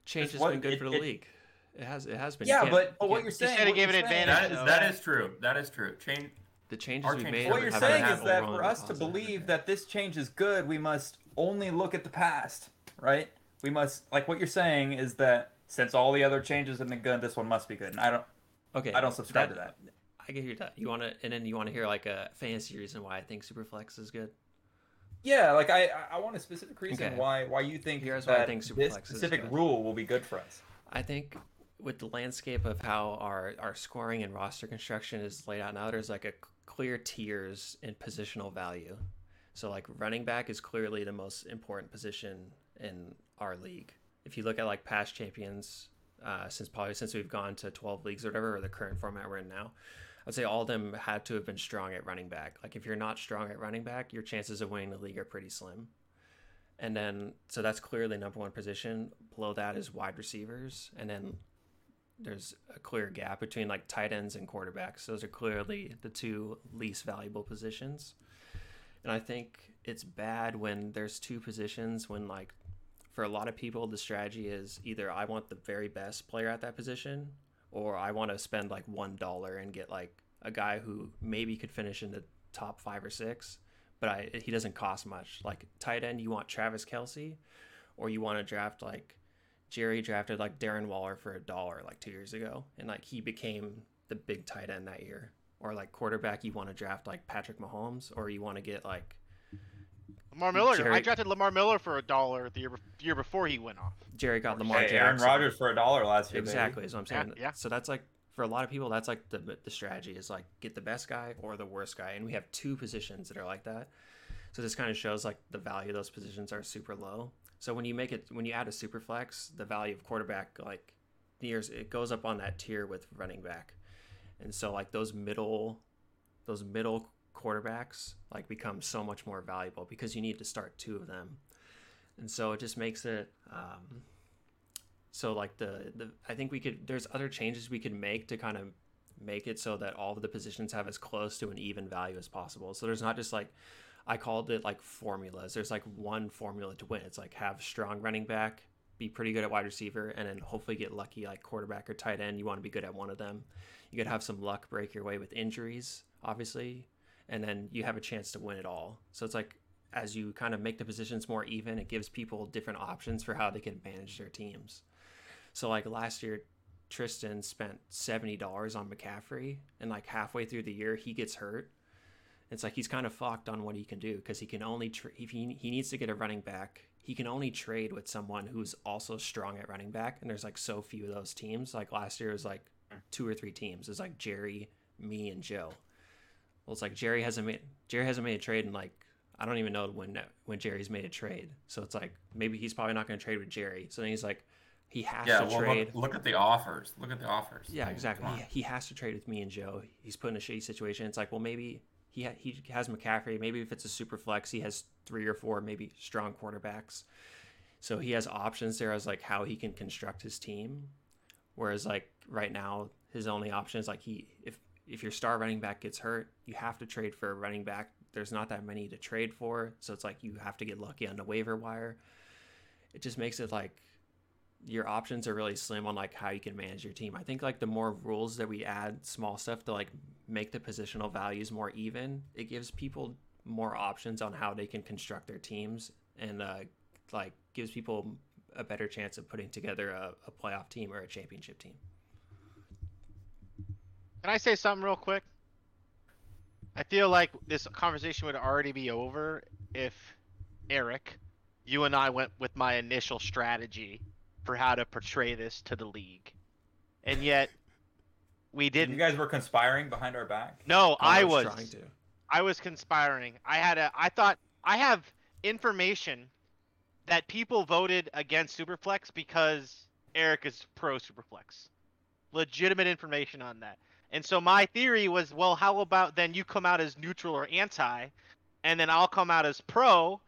Change has what- been good it- for the it- league. It has. It has been. You yeah, but, but what you're He saying, said he what gave you're an advantage. That is, that is true. That is true. Change. the changes we made. What you're saying is that for us to believe that this change is good, we must only look at the past, right? We must like what you're saying is that since all the other changes have been good, this one must be good. And I don't Okay, I don't subscribe to that. I can hear that. You want to, and then you want to hear like a fancy reason why I think Superflex is good. Yeah, like I I- want a specific reason Okay. why why you think Here's why I that think this specific good. rule will be good for us. I think with the landscape of how our our scoring and roster construction is laid out now, there's like a clear tiers in positional value. So like running back is clearly the most important position in our league. If you look at like past champions, uh, since probably since we've gone to 12 leagues or whatever, or the current format we're in now, I'd say all of them had to have been strong at running back. Like if you're not strong at running back, your chances of winning the league are pretty slim. And then so that's clearly number one position. Below that is wide receivers, and then there's a clear gap between like tight ends and quarterbacks. Those are clearly the two least valuable positions. And I think it's bad when there's two positions when like for a lot of people the strategy is either I want the very best player at that position or I want to spend like one dollar and get like a guy who maybe could finish in the top five or six, but I he doesn't cost much. Like tight end, you want Travis Kelce, or you want to draft like Jerry drafted like Darren Waller for a dollar like two years ago, and like he became the big tight end that year. Or like quarterback, you want to draft like Patrick Mahomes, or you want to get like Lamar Miller. I drafted Lamar Miller for a dollar the year, bef- year before he went off. Jerry got Lamar Hey, Jackson. Aaron Rodgers for a dollar last year. Exactly, is what I'm Yeah, saying. yeah. So that's like for a lot of people, that's like the the strategy is like get the best guy or the worst guy, and we have two positions that are like that. So this kind of shows like the value of those positions are super low. So when you make it when you add a super flex, the value of quarterback like years it goes up on that tier with running back, and so like those middle those middle quarterbacks like become so much more valuable because you need to start two of them, and so it just makes it. Um, so like the the I think we could there's other changes we could make to kind of make it so that all of the positions have as close to an even value as possible. So there's not just like I called it like formulas. There's like one formula to win. It's like have strong running back, be pretty good at wide receiver, and then hopefully get lucky like quarterback or tight end. You want to be good at one of them. You could have some luck break your way with injuries, obviously, and then you have a chance to win it all. So it's like as you kind of make the positions more even, it gives people different options for how they can manage their teams. So like last year, Tristan spent seventy dollars on McCaffrey, and like halfway through the year, he gets hurt. It's like he's kind of fucked on what he can do because he can only tra- if he he needs to get a running back, he can only trade with someone who's also strong at running back, and there's like so few of those teams. Like last year, it was like two or three teams. It's like Jerry, me, and Joe. Well, it's like Jerry hasn't made Jerry hasn't made a trade in like I don't even know when when Jerry's made a trade. So it's like maybe he's probably not going to trade with Jerry. So then he's like he has Yeah, to well, trade. look, look at the offers. Look at the offers. Yeah, exactly. He, he has to trade with me and Joe. He's put in a shitty situation. It's like, well, maybe he ha- he has McCaffrey. Maybe if it's a super flex, he has three or four maybe strong quarterbacks. So he has options there as like how he can construct his team. Whereas like right now, his only option is like he if if your star running back gets hurt, you have to trade for a running back. There's not that many to trade for, so it's like you have to get lucky on the waiver wire. It just makes it like your options are really slim on like how you can manage your team. I think like the more rules that we add, small stuff to like make the positional values more even, it gives people more options on how they can construct their teams and uh, like gives people a better chance of putting together a, a playoff team or a championship team. Can I say something real quick? I feel like this conversation would already be over if Erik, you and I went with my initial strategy for how to portray this to the league. And yet we You didn't. You guys were conspiring behind our back. No, oh, I Connor's was. trying to. I was conspiring. I had a I thought I have information that people voted against Superflex because Erik is pro Superflex. Legitimate information on that. And so my theory was, well, how about then you come out as neutral or anti, and then I'll come out as pro,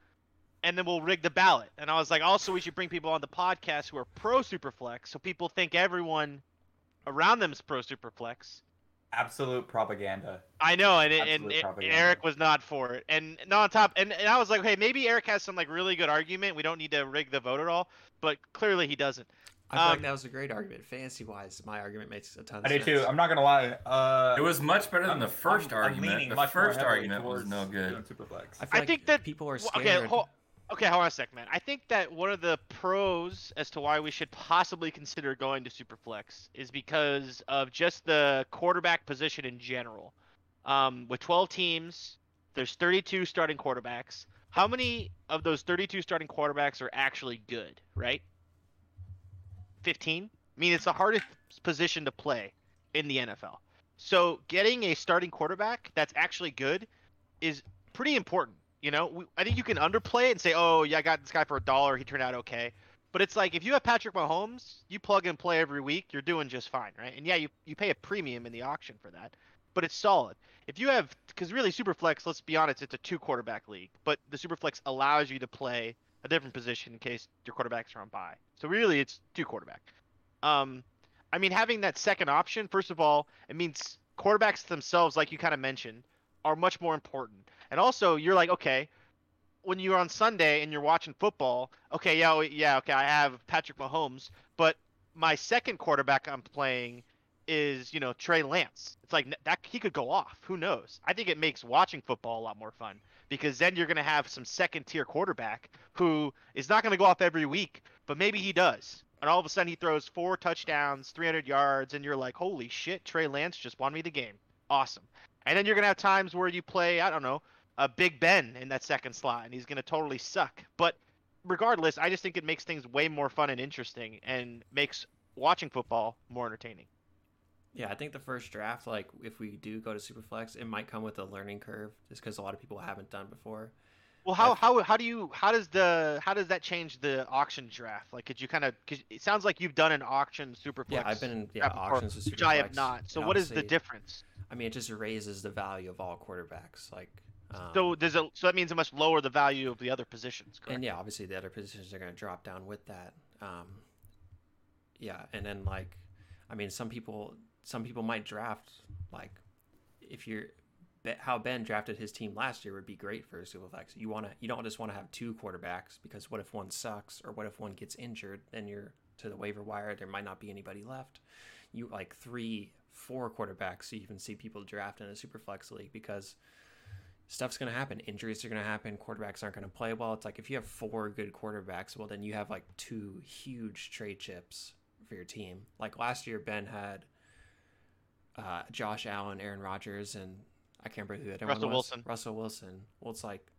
and then we'll rig the ballot. And I was like, also we should bring people on the podcast who are pro Superflex, so people think everyone around them is pro Superflex. Absolute propaganda. I know, and it, and it-. Erik was not for it, and not on top, and, and I was like, hey, maybe Erik has some like really good argument. We don't need to rig the vote at all, but clearly he doesn't. I feel Um, like that was a great argument. Fantasy wise, my argument makes a ton of I do sense. too. I'm not gonna lie. Uh, It was much better than the 1st I'm- I'm argument. leaning the much first argument was no good. doing Superflex. I, feel I like think that- people are Well, scared. okay, hold, okay, hold on a sec, man. I think that one of the pros as to why we should possibly consider going to Superflex is because of just the quarterback position in general. Um, with 12 teams, there's 32 starting quarterbacks. How many of those 32 starting quarterbacks are actually good, right? 15? I mean, it's the hardest position to play in the NFL. So getting a starting quarterback that's actually good is pretty important. You know, we, I think you can underplay it and say, "Oh, yeah, I got this guy for a dollar. He turned out okay." But it's like if you have Patrick Mahomes, you plug and play every week, you're doing just fine, right? And yeah, you you pay a premium in the auction for that, but it's solid. If you have, because really Superflex, let's be honest, it's a two quarterback league, but the Superflex allows you to play a different position in case your quarterbacks are on bye. So really, it's two quarterback. Um, I mean, having that second option, first of all, it means quarterbacks themselves, like you kind of mentioned, are much more important. And also, you're like, okay, when you're on Sunday and you're watching football, okay, yeah, yeah, okay, I have Patrick Mahomes, but my second quarterback I'm playing is, you know, Trey Lance. It's like that he could go off. Who knows? I think it makes watching football a lot more fun because then you're going to have some second tier quarterback who is not going to go off every week, but maybe he does. And all of a sudden he throws four touchdowns, 300 yards, and you're like, holy shit, Trey Lance just won me the game. Awesome. And then you're going to have times where you play, I don't know, a Big Ben in that second slot, and he's going to totally suck. But regardless, I just think it makes things way more fun and interesting and makes watching football more entertaining. Yeah, I think the first draft, like if we do go to Superflex, it might come with a learning curve, just because a lot of people haven't done before. Well, how, how how do you how does the how does that change the auction draft? Like, could you kind of? It sounds like you've done an auction superflex. Yeah, I've been in yeah, draft before, auctions with Superflex. which I have not. So what is the difference? I mean, it just raises the value of all quarterbacks. Like, um, So does it? So that means it must lower the value of the other positions, correct? and yeah, obviously the other positions are going to drop down with that. Um, yeah, and then like, I mean, some people some people might draft like if you're how Ben drafted his team last year would be great for Superflex. You want to you don't just want to have two quarterbacks because what if one sucks or what if one gets injured? Then you're to the waiver wire. There might not be anybody left. You like three, four quarterbacks. So you even see people draft in a Superflex league because stuff's going to happen. Injuries are going to happen. Quarterbacks aren't going to play well. It's like if you have four good quarterbacks, well, then you have like two huge trade chips for your team. Like last year, Ben had uh, Josh Allen, Aaron Rodgers, and I can't remember who the other Russell one was. Wilson. Russell Wilson. Well, it's like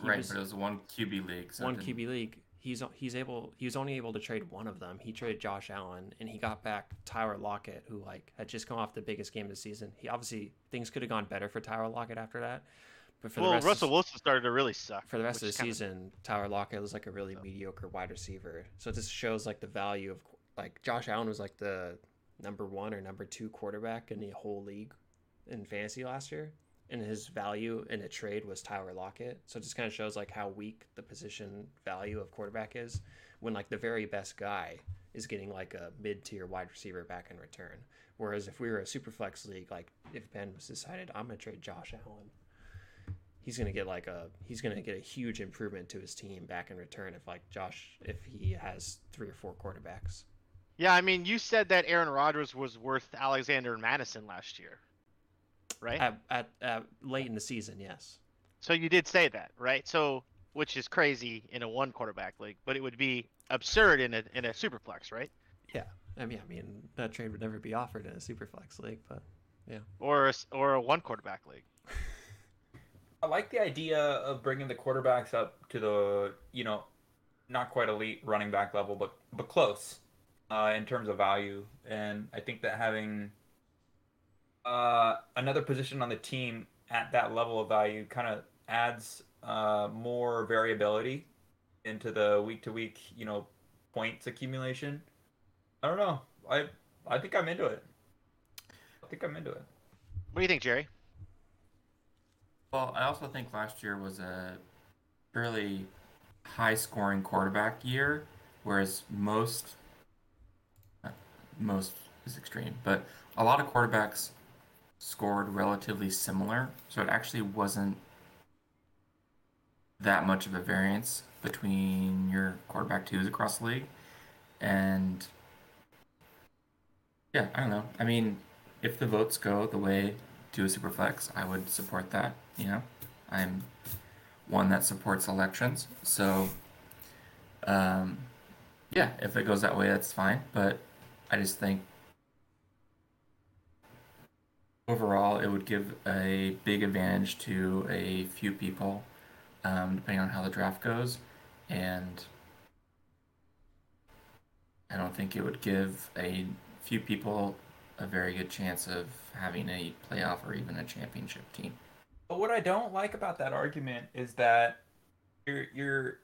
he right, was but it was one QB league. So one QB league. He's he's able he was only able to trade one of them. He traded Josh Allen, and he got back Tyler Lockett, who like had just come off the biggest game of the season. He obviously things could have gone better for Tyler Lockett after that, but for well, the rest Russell of, Wilson started to really suck. for the rest of the is kinda- season, Tyler Lockett was like a really mediocre wide receiver. So it just shows like the value of like Josh Allen was like the number one or number two quarterback in the whole league in fantasy last year, and his value in a trade was Tyler Lockett. So it just kind of shows like how weak the position value of quarterback is when like the very best guy is getting like a mid tier wide receiver back in return. Whereas if we were a super flex league, like if Ben was decided I'm gonna trade Josh Allen, he's gonna get like a he's gonna get a huge improvement to his team back in return if like Josh if he has three or four quarterbacks. Yeah, I mean, you said that Aaron Rodgers was worth Alexander and Mattison last year, right? At, at, at late in the season, yes. So you did say that, right? So which is crazy in a one quarterback league, but it would be absurd in a in a super flex, right? Yeah. I mean, I mean that trade would never be offered in a superflex league, but yeah, Or a, s- or a one quarterback league. I like the idea of bringing the quarterbacks up to the, you know, not quite elite running back level, but but close uh, in terms of value. And I think that having uh, another position on the team at that level of value kind of adds uh, more variability into the week to week, you know, points accumulation. I don't know. I I think I'm into it. I think I'm into it. What do you think, Jerry? Well, I also think last year was a fairly high scoring quarterback year, whereas most most is extreme, but a lot of quarterbacks scored relatively similar, so it actually wasn't that much of a variance between your quarterback twos across the league. And yeah, I don't know. I mean, if the votes go the way to a superflex, I would support that. You know, I'm one that supports elections, so um, yeah, if it goes that way, that's fine. But I just think overall, it would give a big advantage to a few people, um, depending on how the draft goes, and I don't think it would give a few people a very good chance of having a playoff or even a championship team. But what I don't like about that argument is that you're you're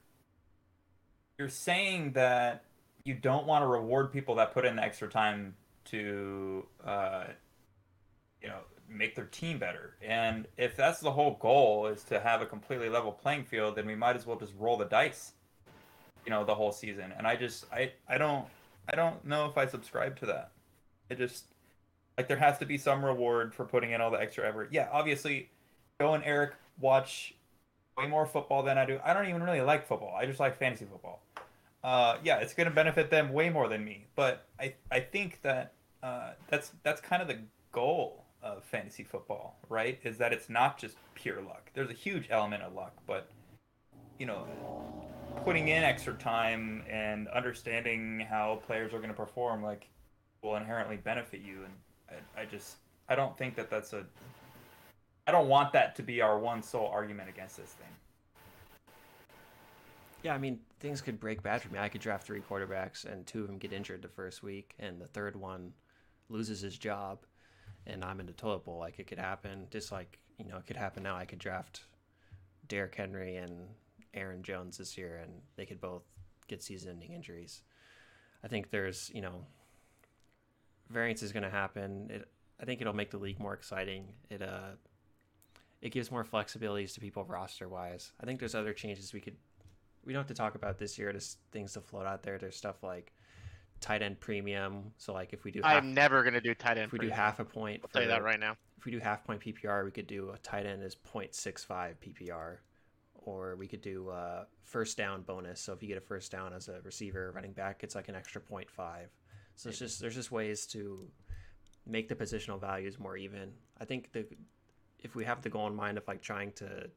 you're saying that you don't want to reward people that put in the extra time to uh, you know make their team better. And if that's the whole goal is to have a completely level playing field, then we might as well just roll the dice. You know, the whole season. And I just I I don't I don't know if I subscribe to that. It just like there has to be some reward for putting in all the extra effort. Yeah, obviously Joe and Erik watch way more football than I do. I don't even really like football. I just like fantasy football. Uh, yeah, it's going to benefit them way more than me. But I, I think that uh, that's that's kind of the goal of fantasy football, right? Is that it's not just pure luck. There's a huge element of luck, but you know, putting in extra time and understanding how players are going to perform, like, will inherently benefit you. And I, I just I don't think that that's a I don't want that to be our one sole argument against this thing. Yeah, I mean, things could break bad for me. I could draft three quarterbacks, and two of them get injured the first week, and the third one loses his job, and I'm in the toilet bowl. Like, it could happen. Just like, you know, it could happen now. I could draft Derrick Henry and Aaron Jones this year, and they could both get season ending injuries. I think there's, you know, variance is going to happen. It, I think it'll make the league more exciting. It, uh, it gives more flexibilities to people roster wise. I think there's other changes we could we don't have to talk about this year. There's things to float out there. There's stuff like tight end premium. So like if we do half, I'm never gonna do tight end. if we do half a point, I'll tell you that right now. If we do half point PPR, we could do a tight end is 0.65 PPR, or we could do uh, first down bonus. So if you get a first down as a receiver, running back, it's like an extra 0.5. So it's just there's just ways to make the positional values more even. I think the if we have the goal in mind of like trying to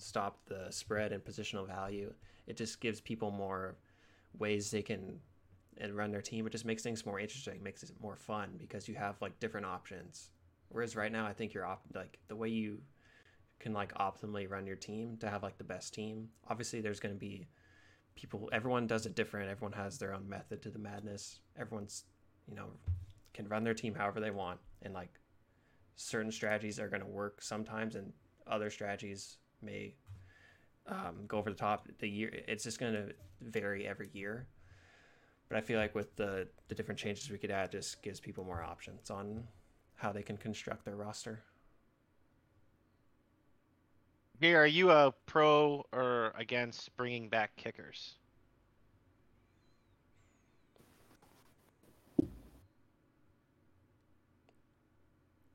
stop the spread and positional value, it just gives people more ways they can and run their team. It just makes things more interesting, makes it more fun because you have like different options. Whereas right now, I think you're op- like the way you can like optimally run your team to have like the best team. Obviously, there's going to be people. Everyone does it different. Everyone has their own method to the madness. Everyone's you know can run their team however they want, and like certain strategies are going to work sometimes, and other strategies may um, go over the top. The year it's just going to vary every year. But I feel like with the the different changes we could add, just gives people more options on how they can construct their roster. Here, are you a pro or against bringing back kickers?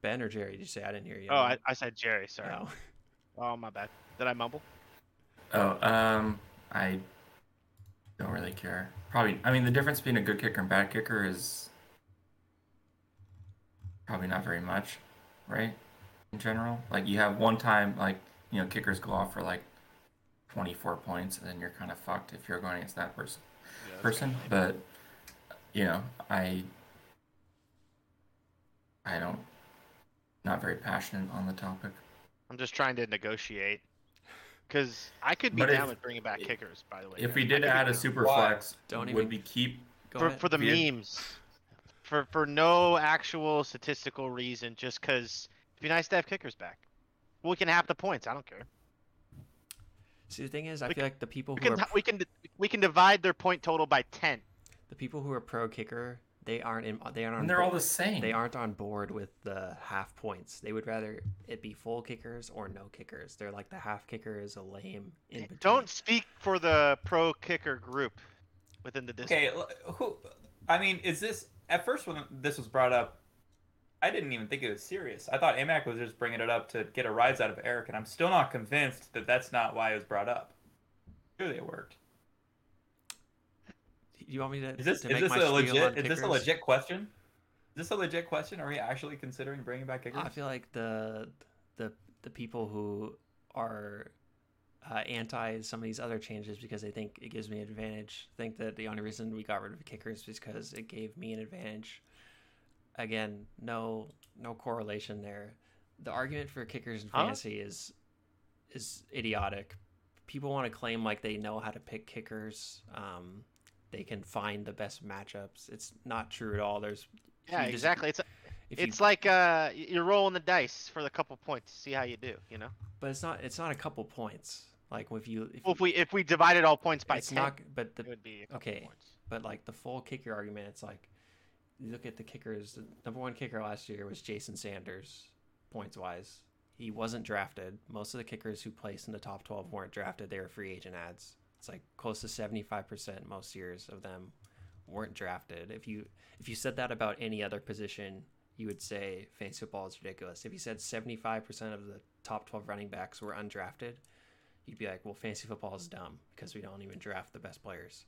Ben or Jerry? Did you say I didn't hear you? Oh, I, I said Jerry. Sorry. No. Oh, my bad. Did I mumble? Oh, um, I don't really care. Probably, I mean, the difference between a good kicker and bad kicker is probably not very much, right? In general, like you have one time, like you know, kickers go off for like 24 points, and then you're kind of fucked if you're going against that person. person. But you know, I I don't not very passionate on the topic. I'm just trying to negotiate. Because I could be But down if- with bringing back kickers, by the way. If guys. we did could add a super Why? flex, Don't would even- we keep for for the Weird. memes, for for no actual statistical reason, just because it'd be nice to have kickers back. We can have the points. I don't care. See, the thing is, I we feel like the people We who can are we can we can divide their point total by ten. the people who are pro kicker, they aren't in. They aren't. On and they're all the same. They aren't on board with the half points. They would rather it be full kickers or no kickers. They're like the half kicker is a lame in between. Don't speak for the pro kicker group within the district Okay, who? I mean, is this at first when this was brought up? I didn't even think it was serious. I thought AMAC was just bringing it up to get a rise out of Erik, and I'm still not convinced that that's not why it was brought up. Surely it worked. Do you want me to? Is this to is this my a spiel legit? Is this a legit question? Is this a legit question? Are we actually considering bringing back kickers? I feel like the the the people who are uh, anti some of these other changes because they think it gives me an advantage. Think that the only reason we got rid of kickers is because it gave me an advantage. Again, no no correlation there. The argument for kickers in Huh? fantasy is is idiotic. People want to claim like they know how to pick kickers. Um, they can find the best matchups. It's not true at all. There's yeah, just- exactly. It's if you it's like uh you're rolling the dice for the couple points. See how you do. You know. but it's not it's not a couple points like if you if Well, if we if we divided all points by it's ten, not but it the would be a okay. points. but like the full kicker argument it's like you look at the kickers the number one kicker last year was jason sanders points wise he wasn't drafted most of the kickers who placed in the top 12 weren't drafted they were free agent ads it's like close to 75% most years of them weren't drafted. If you if you said that about any other position you would say fantasy football is ridiculous. If you said 75% of the top 12 running backs were undrafted you'd be like well fantasy football is dumb because we don't even draft the best players.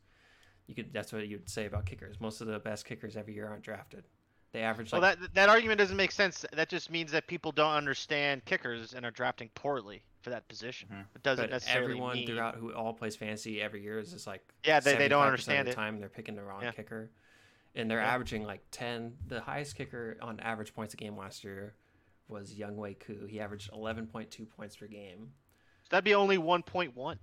You could that's what you'd say about kickers. Most of the best kickers every year aren't drafted. They average like, Well, that that argument doesn't make sense. That just means that people don't understand kickers and are drafting poorly for that position. Mhm. It doesn't but necessarily everyone mean. throughout who all plays fantasy every year is just like Yeah, they- they don't understand of it. the time they're picking the wrong Yeah. kicker and they're Yeah. averaging like 10 the highest kicker on average points a game last year was Younghoe Koo. He averaged 11.2 points per game. That'd be only one point one.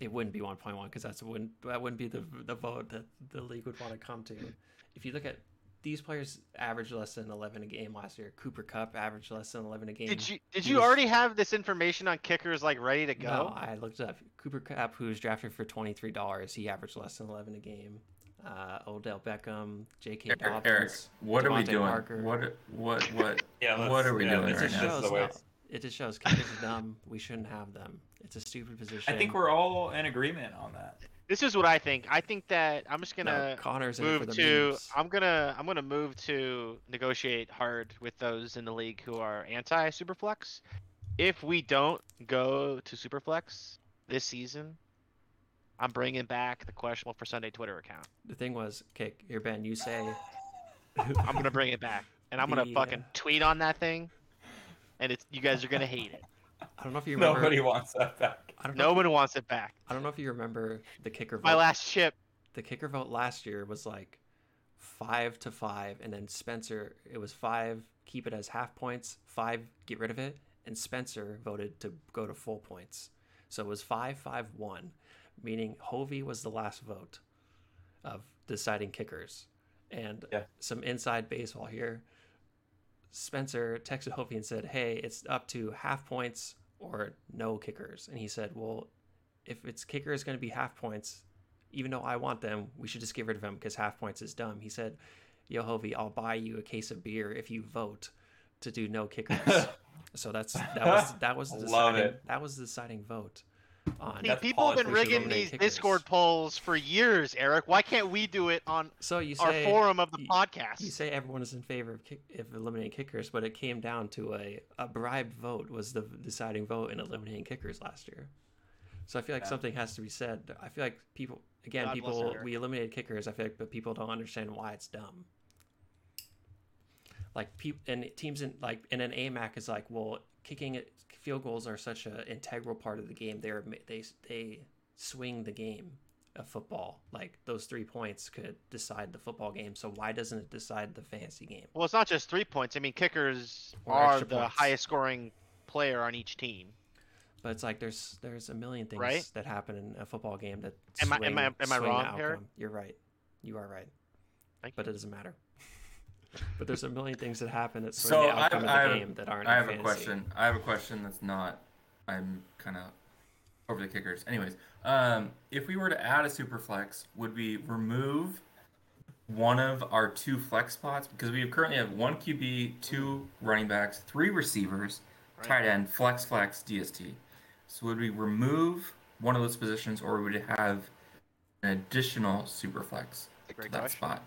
It wouldn't be 1.1 because that's wouldn't that wouldn't be the the vote that the league would want to come to. If you look at these players averaged less than 11 a game last year. Cooper Kupp averaged less than 11 a game. Did you did you was- already have this information on kickers like ready to go? No, I looked it up. Cooper Kupp, who was drafted for twenty three dollars, he averaged less than eleven a game. Uh, Odell Beckham, J.K. Erik, Dobbins. Erik, what are we doing? Parker. What what what Yeah, what are we yeah, doing It right just is now? just shows. the way no, it's- it just shows kickers are dumb. We shouldn't have them. It's a stupid position. I think we're all in agreement on that. This is what I think. I think that I'm just gonna Connor's in for move the to. memes. I'm gonna I'm gonna move to negotiate hard with those in the league who are anti Superflex. If we don't go to Superflex this season, I'm bringing back the questionable for Sunday Twitter account. The thing was, okay, here Ben, you say. I'm gonna bring it back, and I'm gonna The, fucking uh, tweet on that thing, and it's you guys are gonna hate it. I don't know if you remember. Nobody wants that back. I don't know. No if you- one wants it back. I don't know if you remember the kicker My vote. last chip. the kicker vote last year was like five to five, and then Spencer it was five, keep it as half points, five, get rid of it, and Spencer voted to go to full points. So it was five five one, meaning Hovey was the last vote of deciding kickers. And Yeah. some inside baseball here. Spencer texted Hovey and said, "Hey, it's up to half points or no kickers." And he said, "Well, if it's kicker is going to be half points, even though I want them, we should just get rid of them because half points is dumb." He said, "Yo, Hovey, I'll buy you a case of beer if you vote to do no kickers." so that's that was that was the deciding, that was the deciding vote Uh, on. See, people have been polish. We should rigging these kickers. Discord polls for years, Erik. Why can't we do it on So you our forum of the you- podcast? You say everyone is in favor of, kick, of eliminating kickers, but it came down to a, a bribed vote was the deciding vote in eliminating kickers last year. So I feel like Yeah. something has to be said. I feel like people again, God people we eliminated kickers. I feel like, but people don't understand why it's dumb. Like people and teams in like in an AMAC is like, well, kicking it field goals are such an integral part of the game. They're they they swing the game of football. Like those three points could decide the football game. So why doesn't it decide the fantasy game? Well, it's not just three points. I mean, kickers Or are the points. highest scoring player on each team. But it's like there's there's a million things Right? that happen in a football game that Am I- swing, am I- am I the wrong, outcome. You're right. You are right. Thank But it doesn't matter. But there's a million things that happen that sort So the I outcome have, of I the have, game that aren't. I in have a fantasy. question. I have a question that's not. I'm kind of over the kickers. Anyways, um, if we were to add a super flex, would we remove one of our two flex spots because we currently have one QB, two running backs, three receivers, Right. tight end, flex, flex, DST. So would we remove one of those positions, or would it have an additional super flex to that question. spot?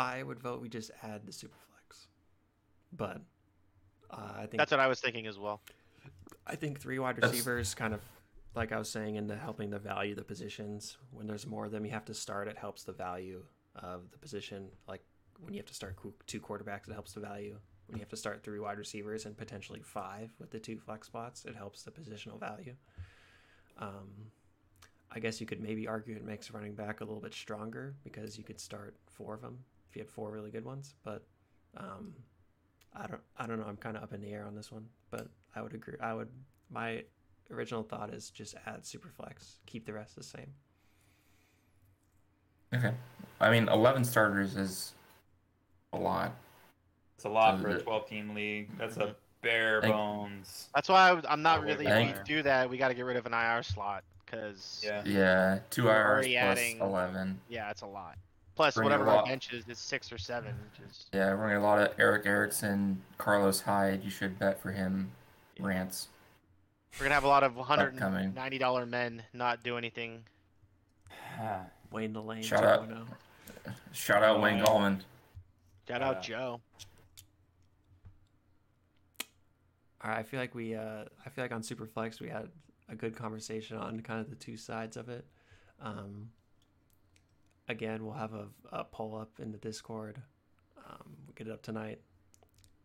I would vote we just add the superflex. But uh, I think That's what I was thinking as well. I think three wide That's- receivers kind of like I was saying into helping the value of the positions. When there's more of them you have to start, it helps the value of the position. Like when you have to start two quarterbacks, it helps the value. When you have to start three wide receivers and potentially five with the two flex spots, it helps the positional value. Um, I guess you could maybe argue it makes running back a little bit stronger because you could start four of them if you had four really good ones. But um, I don't I don't know. I'm kind of up in the air on this one, but I would agree. I would my original thought is just add Superflex, keep the rest the same. Okay. I mean, 11 starters is a lot. It's a lot So for a 12 team league. That's a bare bones. That's why I, I'm not really. If we do that, we got to get rid of an IR slot because Yeah. Yeah, two IRs plus adding- 11. yeah, it's a lot. Plus, Bring whatever our lot. bench is, is six or seven, which is Yeah, we're getting a lot of Erik Erickson, Carlos Hyde. You should bet for him. Rants. we're gonna have a lot of 190 dollar men not do anything. Wayne the Lane Shout out. 2.0. Shout out Wayne Oh. Gallman. Shout Uh, out Joe. All right, I feel like we uh I feel like on Superflex we had a good conversation on kind of the two sides of it. Um again, we'll have a, a poll up in the Discord. Um we'll get it up tonight.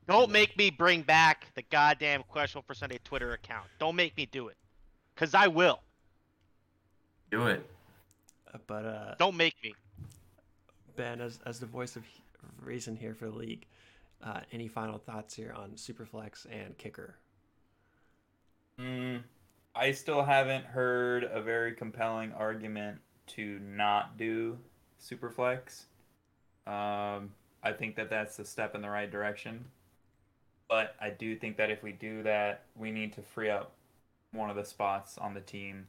Don't make me bring back the goddamn question for Sunday Twitter account. Don't make me do it, cause I will. Do it. Uh, But uh Don't make me. Ben, as, as the voice of of reason here for the league, uh, any final thoughts here on Superflex and Kicker? Mm, I still haven't heard a very compelling argument to not do Superflex. Um, I think that that's a step in the right direction. But I do think that if we do that, we need to free up one of the spots on the team.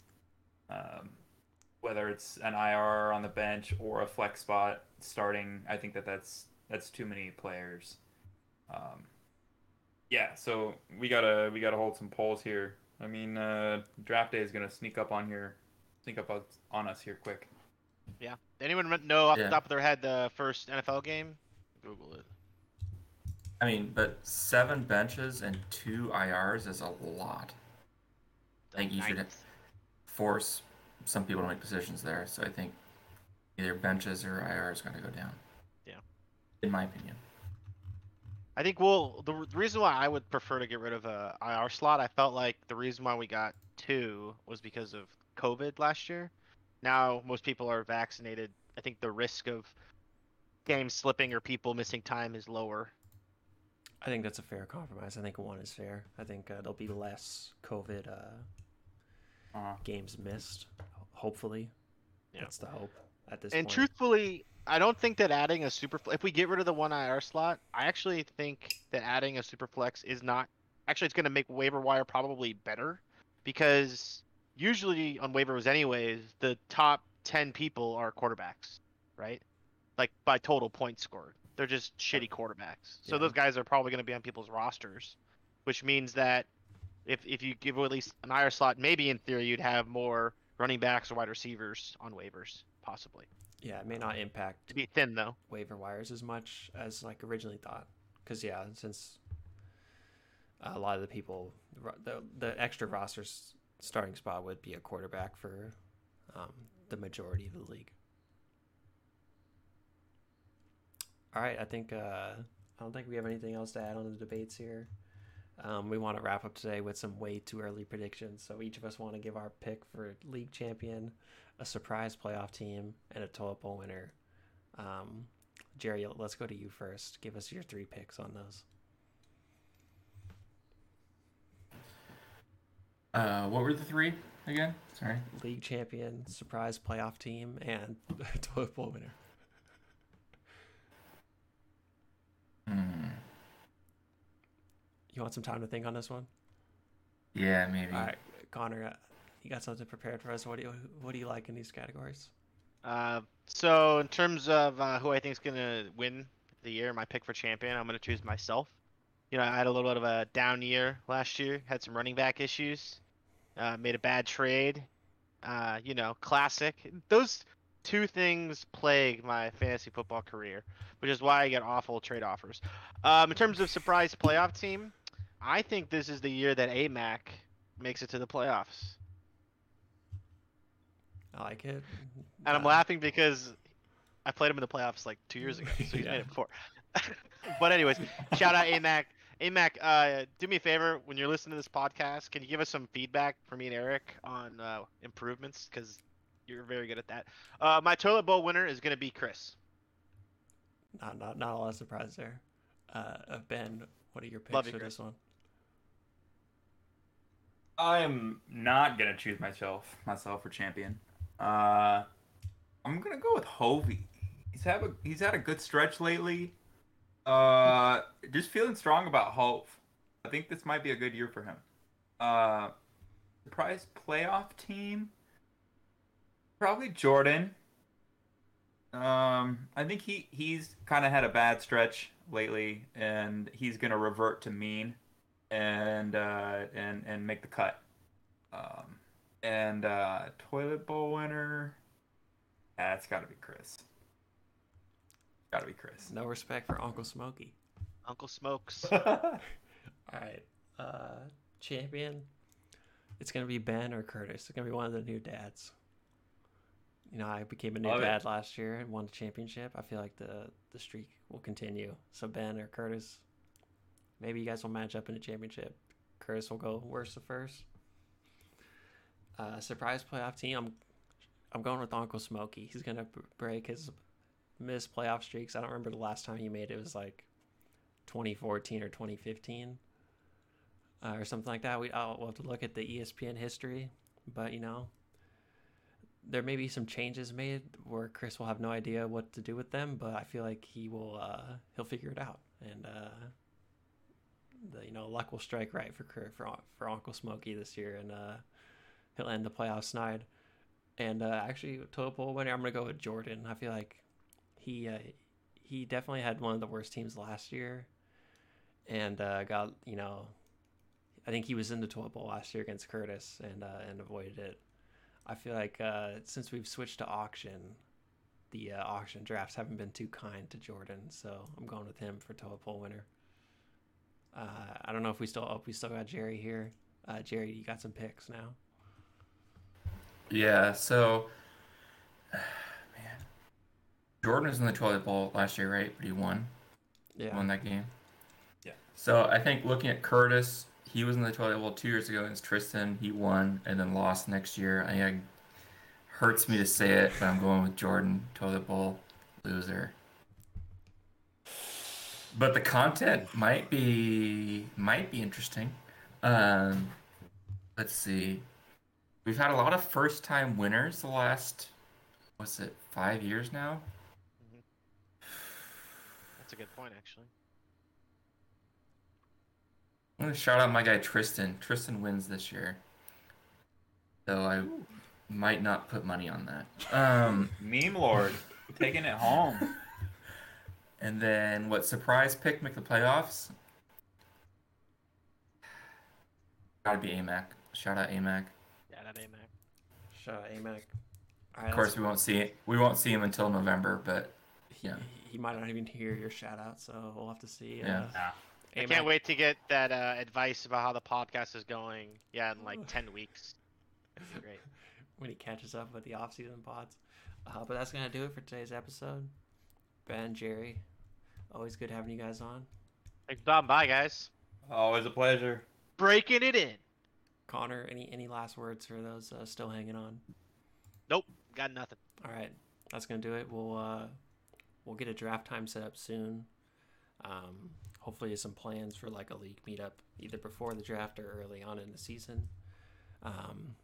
Um, whether it's an IR on the bench or a flex spot starting, I think that that's that's too many players. Um, yeah, so we gotta we gotta hold some polls here. I mean, uh, draft day is gonna sneak up on here, sneak up on- on us here quick. Anyone know off Yeah. the top of their head the first NFL game? Google it. I mean, but seven benches and two IRs is a lot. I think you should Ninth. force some people to make decisions there. So I think either benches or IRs going to go down. Yeah. In my opinion. I think we'll the, the reason why I would prefer to get rid of a IR slot. I felt like the reason why we got two was because of COVID last year. Now most people are vaccinated. I think the risk of games slipping or people missing time is lower. I think that's a fair compromise. I think one is fair. I think uh, there'll be less COVID uh, Uh, games missed. Hopefully, Yeah. that's the hope at this And point. truthfully, I don't think that adding a super if we get rid of the one IR slot, I actually think that adding a super flex is not actually it's going to make waiver wire probably better because usually on waivers anyways, the top 10 people are quarterbacks, right? Like by total points scored. They're just shitty quarterbacks. So Yeah. those guys are probably going to be on people's rosters, which means that if if you give at least an IR slot, maybe in theory you'd have more running backs or wide receivers on waivers possibly. yeah, it may not impact To be thin though. waiver wires as much as like originally thought. Because yeah, since a lot of the people, the the extra rosters starting spot would be a quarterback for um, the majority of the league. All right, I think uh, I don't think we have anything else to add on the debates here. Um, we want to wrap up today with some way too early predictions. So each of us want to give our pick for league champion, a surprise playoff team, and a toilet bowl winner. Um, Jerry, let's go to you first. Give us your three picks on those. Uh, what were the three again? Sorry. League champion, surprise playoff team, and toilet bowl winner. Hmm. You want some time to think on this one? Yeah, maybe. All right, Connor, uh, you got something prepared for us? What do you What do you like in these categories? Uh, so in terms of uh, who I think is gonna win the year, my pick for champion, I'm gonna choose myself. You know, I had a little bit of a down year last year. Had some running back issues. Uh, made a bad trade. Uh, you know, classic. Those two things plague my fantasy football career, which is why I get awful trade offers. Um, in terms of surprise playoff team, I think this is the year that AMAC makes it to the playoffs. I like it. And I'm Uh, laughing because I played him in the playoffs like two years ago, so he's Yeah. made it before. but anyways, shout out AMAC. AMAC, uh, do me a favor when you're listening to this podcast, can you give us some feedback for me and Erik on uh, improvements? Because you're very good at that. Uh, my toilet bowl winner is gonna be Chris. Not not not a lot of surprise there. Uh, uh, Ben, what are your picks Love you, for Chris. this one? I am not gonna choose myself myself for champion. Uh, I'm gonna go with Hovey. He's have a he's had a good stretch lately. Uh, just feeling strong about Hove. I think this might be a good year for him. Uh, surprise playoff team. Probably Jordan. Um, I think he he's kind of had a bad stretch lately, and he's gonna revert to mean and uh, and and make the cut. Um, and uh, toilet bowl winner. That's got to be Chris. Got to be Chris. No respect for Uncle Smokey. Uncle Smokes. All right, uh, champion. It's gonna be Ben or Curtis. It's gonna be one of the new dads. You know, I became a new Love it. dad last year and won the championship. I feel like the the streak will continue. So Ben or Curtis, maybe you guys will match up in the championship. Curtis will go worst to first. Uh, surprise playoff team. I'm I'm going with Uncle Smokey. He's gonna b- break his missed playoff streaks. I don't remember the last time he made it. Was like 2014 or 2015 uh, or something like that. We I'll, we'll have to look at the ESPN history, but you know, there may be some changes made where Chris will have no idea what to do with them, but I feel like he will uh, he'll figure it out, and uh, the you know luck will strike right for for for Uncle Smokey this year, and uh, he'll end the playoff snide. And uh, actually, total bowl winner, I'm gonna go with Jordan. I feel like he uh, he definitely had one of the worst teams last year, and uh, got you know, I think he was in the toilet bowl last year against Curtis and uh, and avoided it. I feel like uh, since we've switched to auction, the uh, auction drafts haven't been too kind to Jordan, so I'm going with him for toilet bowl winner. Uh, I don't know if we still oh, we still got Jerry here. Jerry, you got some picks now. Yeah, so. Jordan was in the toilet bowl last year, right? But he won. Yeah, Won that game. Yeah. So I think looking at Curtis, he was in the toilet bowl two years ago against Tristan. He won and then lost next year. I think hurts me to say it, but I'm going with Jordan toilet bowl loser. But the content might be might be interesting. Um, let's see. We've had a lot of first time winners the last what's it five years now. That's a good point, actually. I'm gonna shout out my guy Tristan. Tristan wins this year, though I might not put money on that. Um, Meme Lord taking it home. and then what surprise pick make the playoffs? Gotta be AMAC. Shout out AMAC. Yeah, that ain't Mac. Shout out AMAC. All right, Of course, we won't see it. We won't see him until November, but yeah. He might not even hear your shout out, so we'll have to see. Yeah. Uh, Yeah. I can't wait to get that uh, advice about how the podcast is going. Yeah, in like ten weeks. That'd great. when he catches up with the off-season pods. Uh, but that's gonna do it for today's episode. Ben, Jerry, always good having you guys on. Thanks for stopping by, guys. Always a pleasure. Breaking it in. Connor, any any last words for those uh, still hanging on? Nope, got nothing. All right, that's gonna do it. We'll uh, we'll get a draft time set up soon. Um, hopefully, some plans for like a league meetup either before the draft or early on in the season. Um,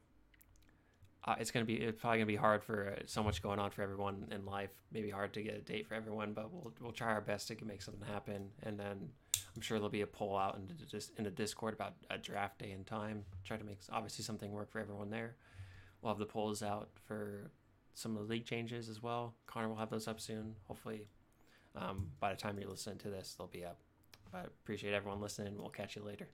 uh, it's gonna be it's probably gonna be hard for uh, so much going on for everyone in life. Maybe hard to get a date for everyone, but we'll we'll try our best to make something happen. And then I'm sure there'll be a poll out in the, dis- in the Discord about a draft day and time. Try to make obviously something work for everyone there. We'll have the polls out for some of the league changes as well. Connor will have those up soon. Hopefully, um, by the time you listen to this, they'll be up. I appreciate everyone listening. We'll catch you later.